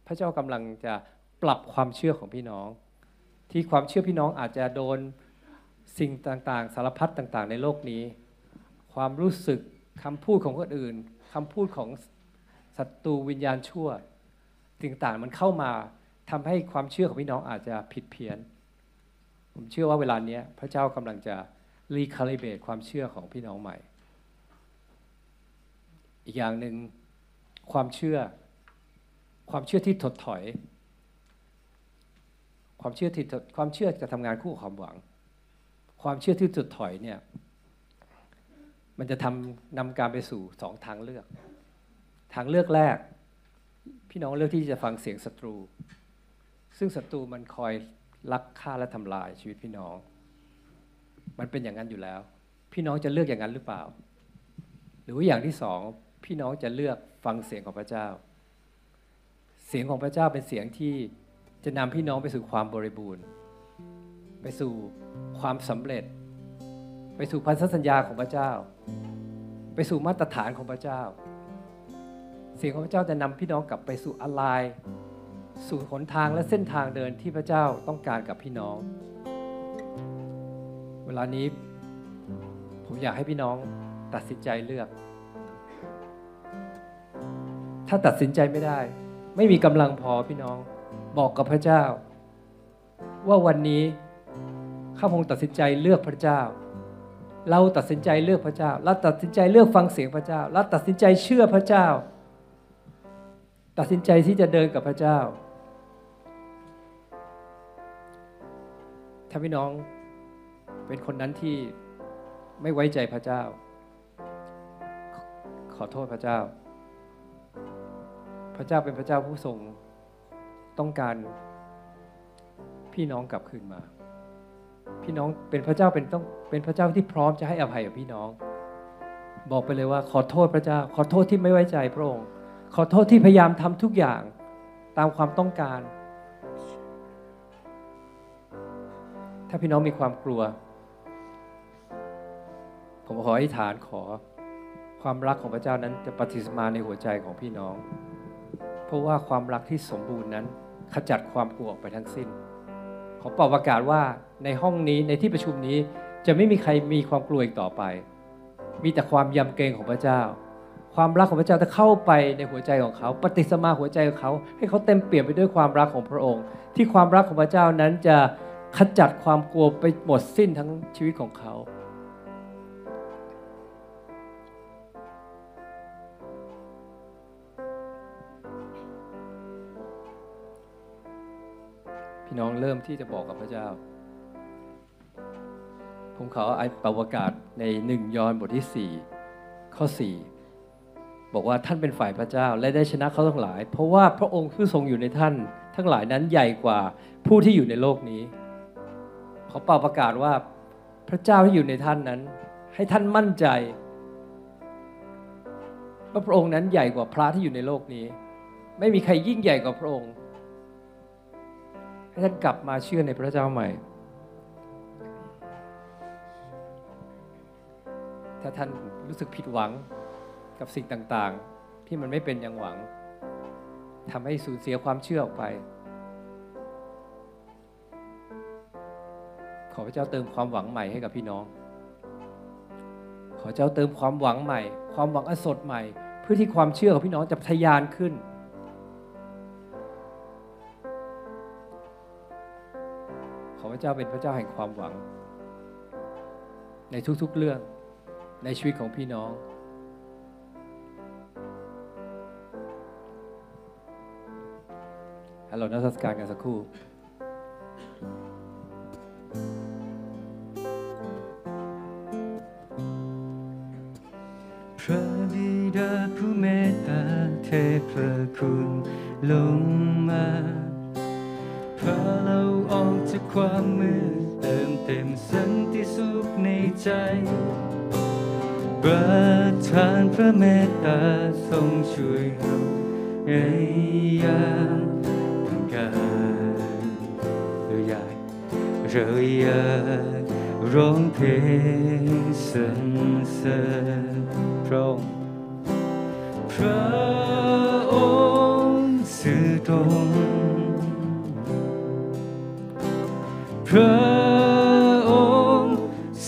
พระเจ้ากำลังจะปรับความเชื่อของพี่น้อง ที่ความเชื่อพี่น้องอาจจะโดนสิ่งต่างๆ สารพัดต่างๆ ในโลกนี้ ความรู้สึกคำพูดของคนอื่นคำพูดของศัตรูวิญญาณชั่วสิ่งต่างๆมันเข้ามาทำให้ความเชื่อของพี่น้องอาจจะผิดเพี้ยน ผมเชื่อว่าเวลานี้พระเจ้ากำลังจะรีคาลิเบตความเชื่อของพี่น้องใหม่ อีกอย่างหนึ่งความเชื่อ ความเชื่อที่ถดถอย ความเชื่อที่ความเชื่อจะทำงานคู่ความหวัง ความเชื่อที่ถดถอยเนี่ยมันจะทำนำการไปสู่สองทางเลือก ทางเลือกแรก พี่น้องเลือกที่จะฟังเสียงศัตรู ซึ่งศัตรูมันคอยลักฆ่าและทำลายชีวิตพี่น้อง มันเป็นอย่างนั้นอยู่แล้ว พี่น้องจะเลือกอย่างนั้นหรือเปล่า หรือว่าอย่างที่สองพี่น้องจะเลือกฟังเสียงของพระเจ้า เสียงของพระเจ้าเป็นเสียงที่ จะนำพี่น้องไปสู่ความบริบูรณ์ ไปสู่ความสำเร็จ ไปสู่พันธสัญญาของพระเจ้า ไปสู่มาตรฐานของพระเจ้า เสียงของพระเจ้าจะนำพี่น้องกลับไปสู่อะไรสู่หนทางและเส้นทางเดินที่พระเจ้าต้องการกับพี่น้อง เวลานี้ผมอยากให้พี่น้องตัดสินใจเลือก ถ้าตัดสินใจไม่ได้ ไม่มีกำลังพอพี่น้อง บอกกับพระเจ้า ว่าวันนี้ข้าพงตัดสินใจเลือกพระเจ้า เราตัดสินใจเลือกพระเจ้าเราตัดสินใจเลือกฟังเสียงพระเจ้าเราตัดสินใจเชื่อพระเจ้า ตัดสินใจที่จะเดินกับพระเจ้าถ้าพี่น้องเป็นคนนั้นที่ไม่ไว้ใจพระเจ้า ขอโทษพระเจ้า พระเจ้าเป็นพระเจ้าผู้ทรง ต้องการพี่น้องกลับคืนมา พี่น้องเป็นพระเจ้าเป็นต้องเป็นพระเจ้าที่พร้อมจะให้อภัยกับพี่น้อง บอกไปเลยว่าขอโทษพระเจ้า ขอโทษที่ไม่ไว้ใจพระองค์ ขอโทษที่พยายามทำทุกอย่างตามความต้องการ ถ้าพี่น้องมีความกลัว ผมขออธิษฐานขอความรักของพระเจ้านั้นจะปฏิสมาในหัวใจของพี่น้อง เพราะว่าความรักที่สมบูรณ์นั้น ขจัดความกลัวออกไปทั้งสิ้น ขอเป่าประกาศว่าในห้องนี้ในที่ประชุมนี้จะไม่มีใครมีความกลัวอีกต่อไป มีแต่ความยำเกรงของพระเจ้า ความรักของพระเจ้าจะเข้าไปในหัวใจของเขา ปฏิสมาหัวใจของเขา ให้เขาเต็มเปี่ยมไปด้วยความรักของพระองค์ ที่ความรักของพระเจ้านั้นจะขจัดความกลัวไปหมดสิ้นทั้งชีวิตของเขา พี่น้องเริ่มที่จะบอกกับพระเจ้า ผมขอไอ้ประกาศในหนึ่งยอห์นบทที่ 4 ข้อ 4 บอกว่าท่านเป็นฝ่ายพระเจ้าและได้ชนะเขาทั้งหลาย เพราะว่าพระองค์ผู้ทรงอยู่ในท่าน ทั้งหลายนั้นใหญ่กว่าผู้ที่อยู่ในโลกนี้ขอเป่าประกาศว่าพระเจ้าที่อยู่ในท่านนั้น ให้ท่านมั่นใจว่าพระองค์นั้นใหญ่กว่าพระที่อยู่ในโลกนี้ ไม่มีใครยิ่งใหญ่กว่าพระองค์ ให้ท่านกลับมาเชื่อในพระเจ้าใหม่ ถ้าท่านรู้สึกผิดหวังกับสิ่งต่างๆ ที่มันไม่เป็นอย่างหวังทำให้สูญเสียความเชื่อออกไป ขอพระเจ้าเติมความหวังใหม่ให้กับพี่น้อง ขอเจ้าเติมความหวังใหม่ ความหวังอสดใหม่ เพื่อที่ความเชื่อของพี่น้องจะทะยานขึ้น เจ้าเป็นพระเจ้าแห่งความหวัง ในทุกๆเรื่องในชีวิตของพี่น้องฮัลโหลนักสักการกันสักครู่พระบิดาผู้เมตตาเทพระคุณลง ประทานพระเมตตาทรงช่วยเราในยามต้องการเราอยากเราอยากร้องเพลงสรรเสริญพระองค์พระองค์สื่อตรงพระองค์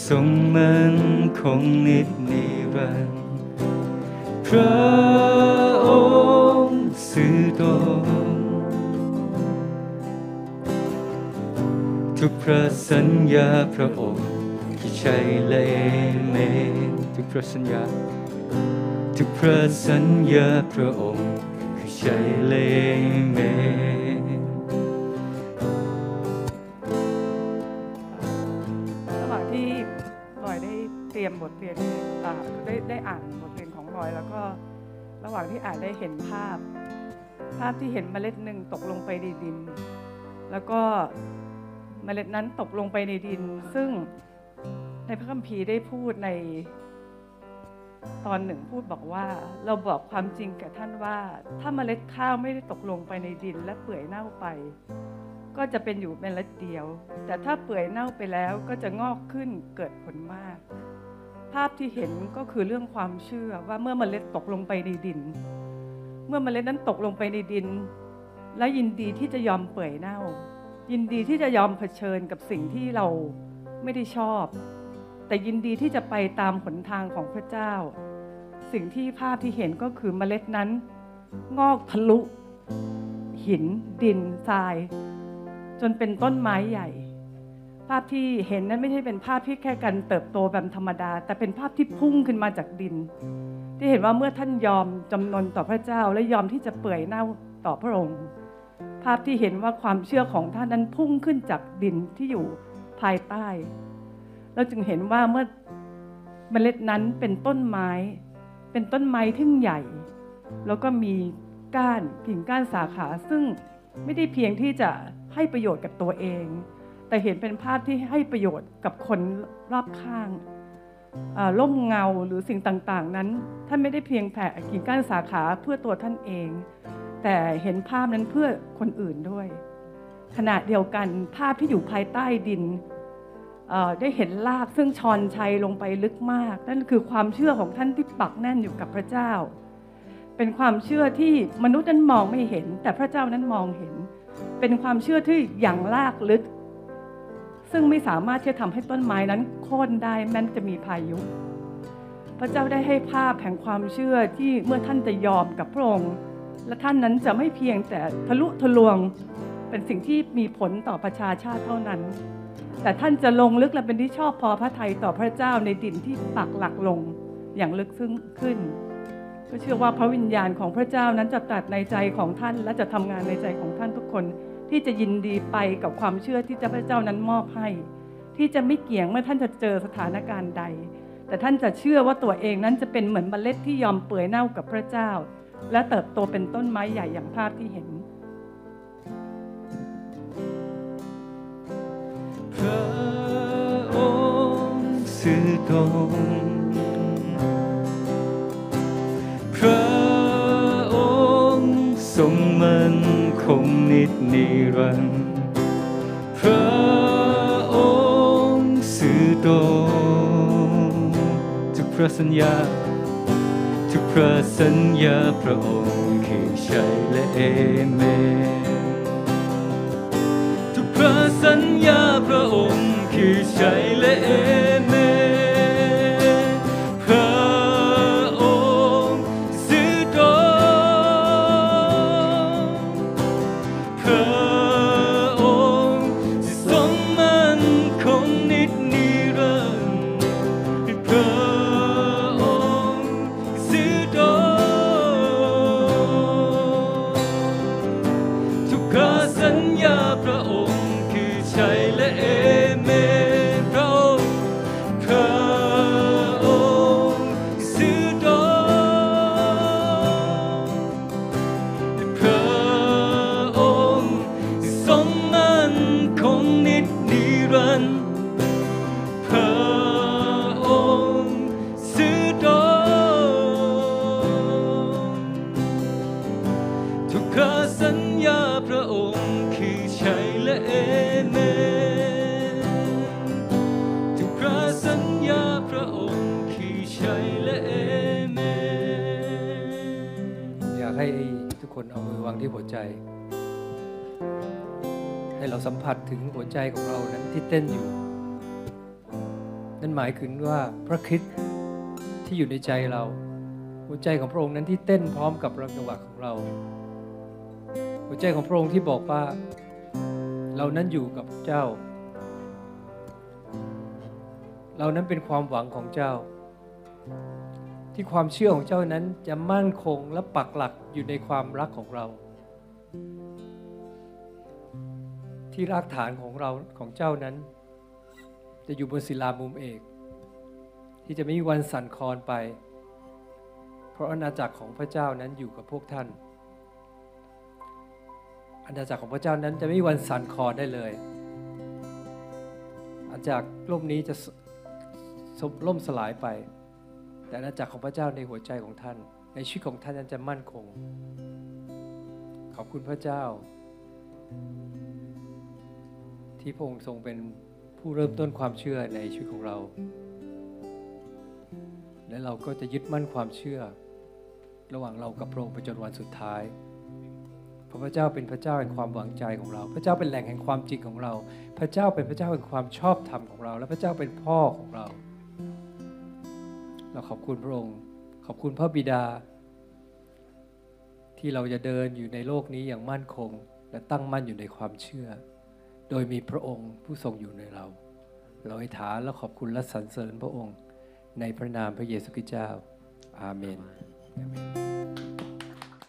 ทรงมันคงนิดนิรันดร์พ ระองค์สื่อตรงทุกพระสัญญาพระองค์ที่ใช่เลยเมนทุกพระสัญญา ทุกพระสัญญาพระองค์คือใช่เลยเมนระหว่างที่บอยได้เตรียมบทเรียนได้ได้อ่านบทเรียน ของบอย แล้วก็ระหว่างที่อ่านได้เห็นภาพ ภาพที่เห็นเมล็ดหนึ่งตกลงไปในดิน แล้วก็เมล็ดนั้นตกลงไปในดิน ซึ่งในพระคัมภีร์ได้พูดในตอนหนึ่งพูดบอกว่า เราบอกความจริงแก่ท่านว่า ถ้าเมล็ดข้าวไม่ได้ตกลงไปในดินและเปื่อยเน่าไป ก็จะเป็นอยู่เมล็ดเดียว แต่ถ้าเปื่อยเน่าไปแล้วก็จะงอกขึ้นเกิดผลมาก ภาพที่เห็นก็คือเรื่องความเชื่อว่าเมื่อเมล็ดตกลงไปในดิน เมื่อเมล็ดนั้นตกลงไปในดิน และยินดีที่จะยอมเปื่อยเน่า ยินดีที่จะยอมเผชิญกับสิ่งที่เราไม่ได้ชอบ แต่ยินดีที่จะไปตามหนทางของพระเจ้า สิ่งที่ภาพที่เห็นก็คือเมล็ดนั้น งอกทะลุ หิน ดินทราย จนเป็นต้นไม้ใหญ่าพที่เห็นนั้นไม่ใช่เป็นภาพที่แค่การเติบโตแบบธรรมดา แต่เป็นภาพที่พุ่งขึ้นมาจากดิน ที่เห็นว่าเมื่อท่านยอมจำนนต่อพระเจ้าและยอมที่จะเปื่อยเน่าต่อพระองค์ ภาพที่เห็นว่าความเชื่อของท่านนั้นพุ่งขึ้นจากดินที่อยู่ภายใต้เราจึงเห็นว่าเมื่อเมล็ดนั้นเป็นต้นไม้ เป็นต้นไม้ที่งใหญ่ แล้วก็มีก้านกิ่งก้านสาขาซึ่งไม่ได้เพียงที่จะให้ประโยชน์กับตัวเอง แต่เห็นเป็นภาพที่ให้ประโยชน์กับคนรอบข้างอ่าร่มเงาหรือสิ่งต่างๆ นั้นท่านไม่ได้เพียงแผ่กิ่งก้านสาขาเพื่อตัวท่านเอง แต่เห็นภาพนั้นเพื่อคนอื่นด้วย ขณะเดียวกันภาพที่อยู่ภายใต้ดินได้เห็นรากซึ่งชอนชัยลงไปลึกมาก นั่นคือความเชื่อของท่านที่ปักแน่นอยู่กับพระเจ้า เป็นความเชื่อที่มนุษย์นั้นมองไม่เห็น แต่พระเจ้านั้นมองเห็น เป็นความเชื่อที่อย่างลากลึก ซึ่งไม่สามารถที่จะทำให้ต้นไม้นั้นโค่นได้แม้จะมีพายุ พระเจ้าได้ให้ภาพแห่งความเชื่อที่เมื่อท่านจะยอมกับพระองค์ และท่านนั้นจะไม่เพียงแต่ทะลุทะลวงเป็นสิ่งที่มีผลต่อประชาชาติเท่านั้น แต่ท่านจะลงลึกและเป็นที่ชอบพอพระทัยต่อพระเจ้าในดินที่ปักหลักลงอย่างลึกซึ้งขึ้นก็เชื่อว่าพระวิญญาณของพระเจ้านั้นจะตัดในใจของท่านและจะทำงานในใจของท่านทุกคน ที่จะยินดีไปกับความเชื่อที่พระเจ้านั้นมอบให้ ที่จะไม่เกี่ยงเมื่อท่านจะเจอสถานการณ์ใด แต่ท่านจะเชื่อว่าตัวเองนั้นจะเป็นเหมือนเมล็ดที่ยอมเปื่อยเน่ากับพระเจ้า และเติบโตเป็นต้นไม้ใหญ่อย่างภาพที่เห็นพระองค์สสื่อตรงพระองค์ทรงมันคง นิดนิรันดร์พระองค์สื่อตรงทุกพระสัญญา ทุกพระสัญญาพระองค์คือใช่และเอเมนทุกพระสัญญาพระองค์คือใช่และเอเมน ญาพระองค์คือใช่และเอเมนทุกคราสัญญาพระองค์คือใช่และเอเมนอยากให้ทุกคนเอามือวางที่หัวใจ ให้เราสัมผัสถึงหัวใจของเรานั้นที่เต้นอยู่ นั่นหมายถึงว่าพระคริสต์ที่อยู่ในใจเรา หัวใจของพระองค์นั้นที่เต้นพร้อมกับรักจังหวะของเรา หัวใจของพระองค์ที่บอกว่า เรานั้นอยู่กับเจ้า เรานั้นเป็นความหวังของเจ้า ที่ความเชื่อของเจ้านั้นจะมั่นคงและปักหลักอยู่ในความรักของเรา ที่รากฐานของเราของเจ้านั้น จะอยู่บนศิลามุมเอก ที่จะไม่มีวันสั่นคลอนไป เพราะอาณาจักรของพระเจ้านั้นอยู่กับพวกท่าน อาณาจักรของพระเจ้านั้นจะไม่มีวันสั่นคลอนได้เลยอาณาจักรโลกนี้จะสสล่มสลายไป แต่อาณาจักรของพระเจ้าในหัวใจของท่าน ในชีวิตของท่านนั้นจะมั่นคง ขอบคุณพระเจ้า ที่พระองค์ทรงเป็นผู้เริ่มต้นความเชื่อในชีวิตของเรา และเราก็จะยึดมั่นความเชื่อ ระหว่างเรากับพระองค์ไปจนวันสุดท้าย ราะพระเจ้าเป็นพระเจ้าแห่งความหวังใจของเรา พระเจ้าเป็นแหล่งแห่งความจริงของเรา พระเจ้าเป็นพระเจ้าแห่งความชอบธรรมของเรา และพระเจ้าเป็นพ่อของเรา เราขอบคุณพระองค์ ขอบคุณพระบิดา ที่เราจะเดินอยู่ในโลกนี้อย่างมั่นคง และตั้งมั่นอยู่ในความเชื่อ โดยมีพระองค์ผู้ทรงอยู่ในเรา เราให้ฐานและขอบคุณและสรรเสริญพระองค์ ในพระนามพระเยซูคริสต์เจ้า อาเมนอาเมน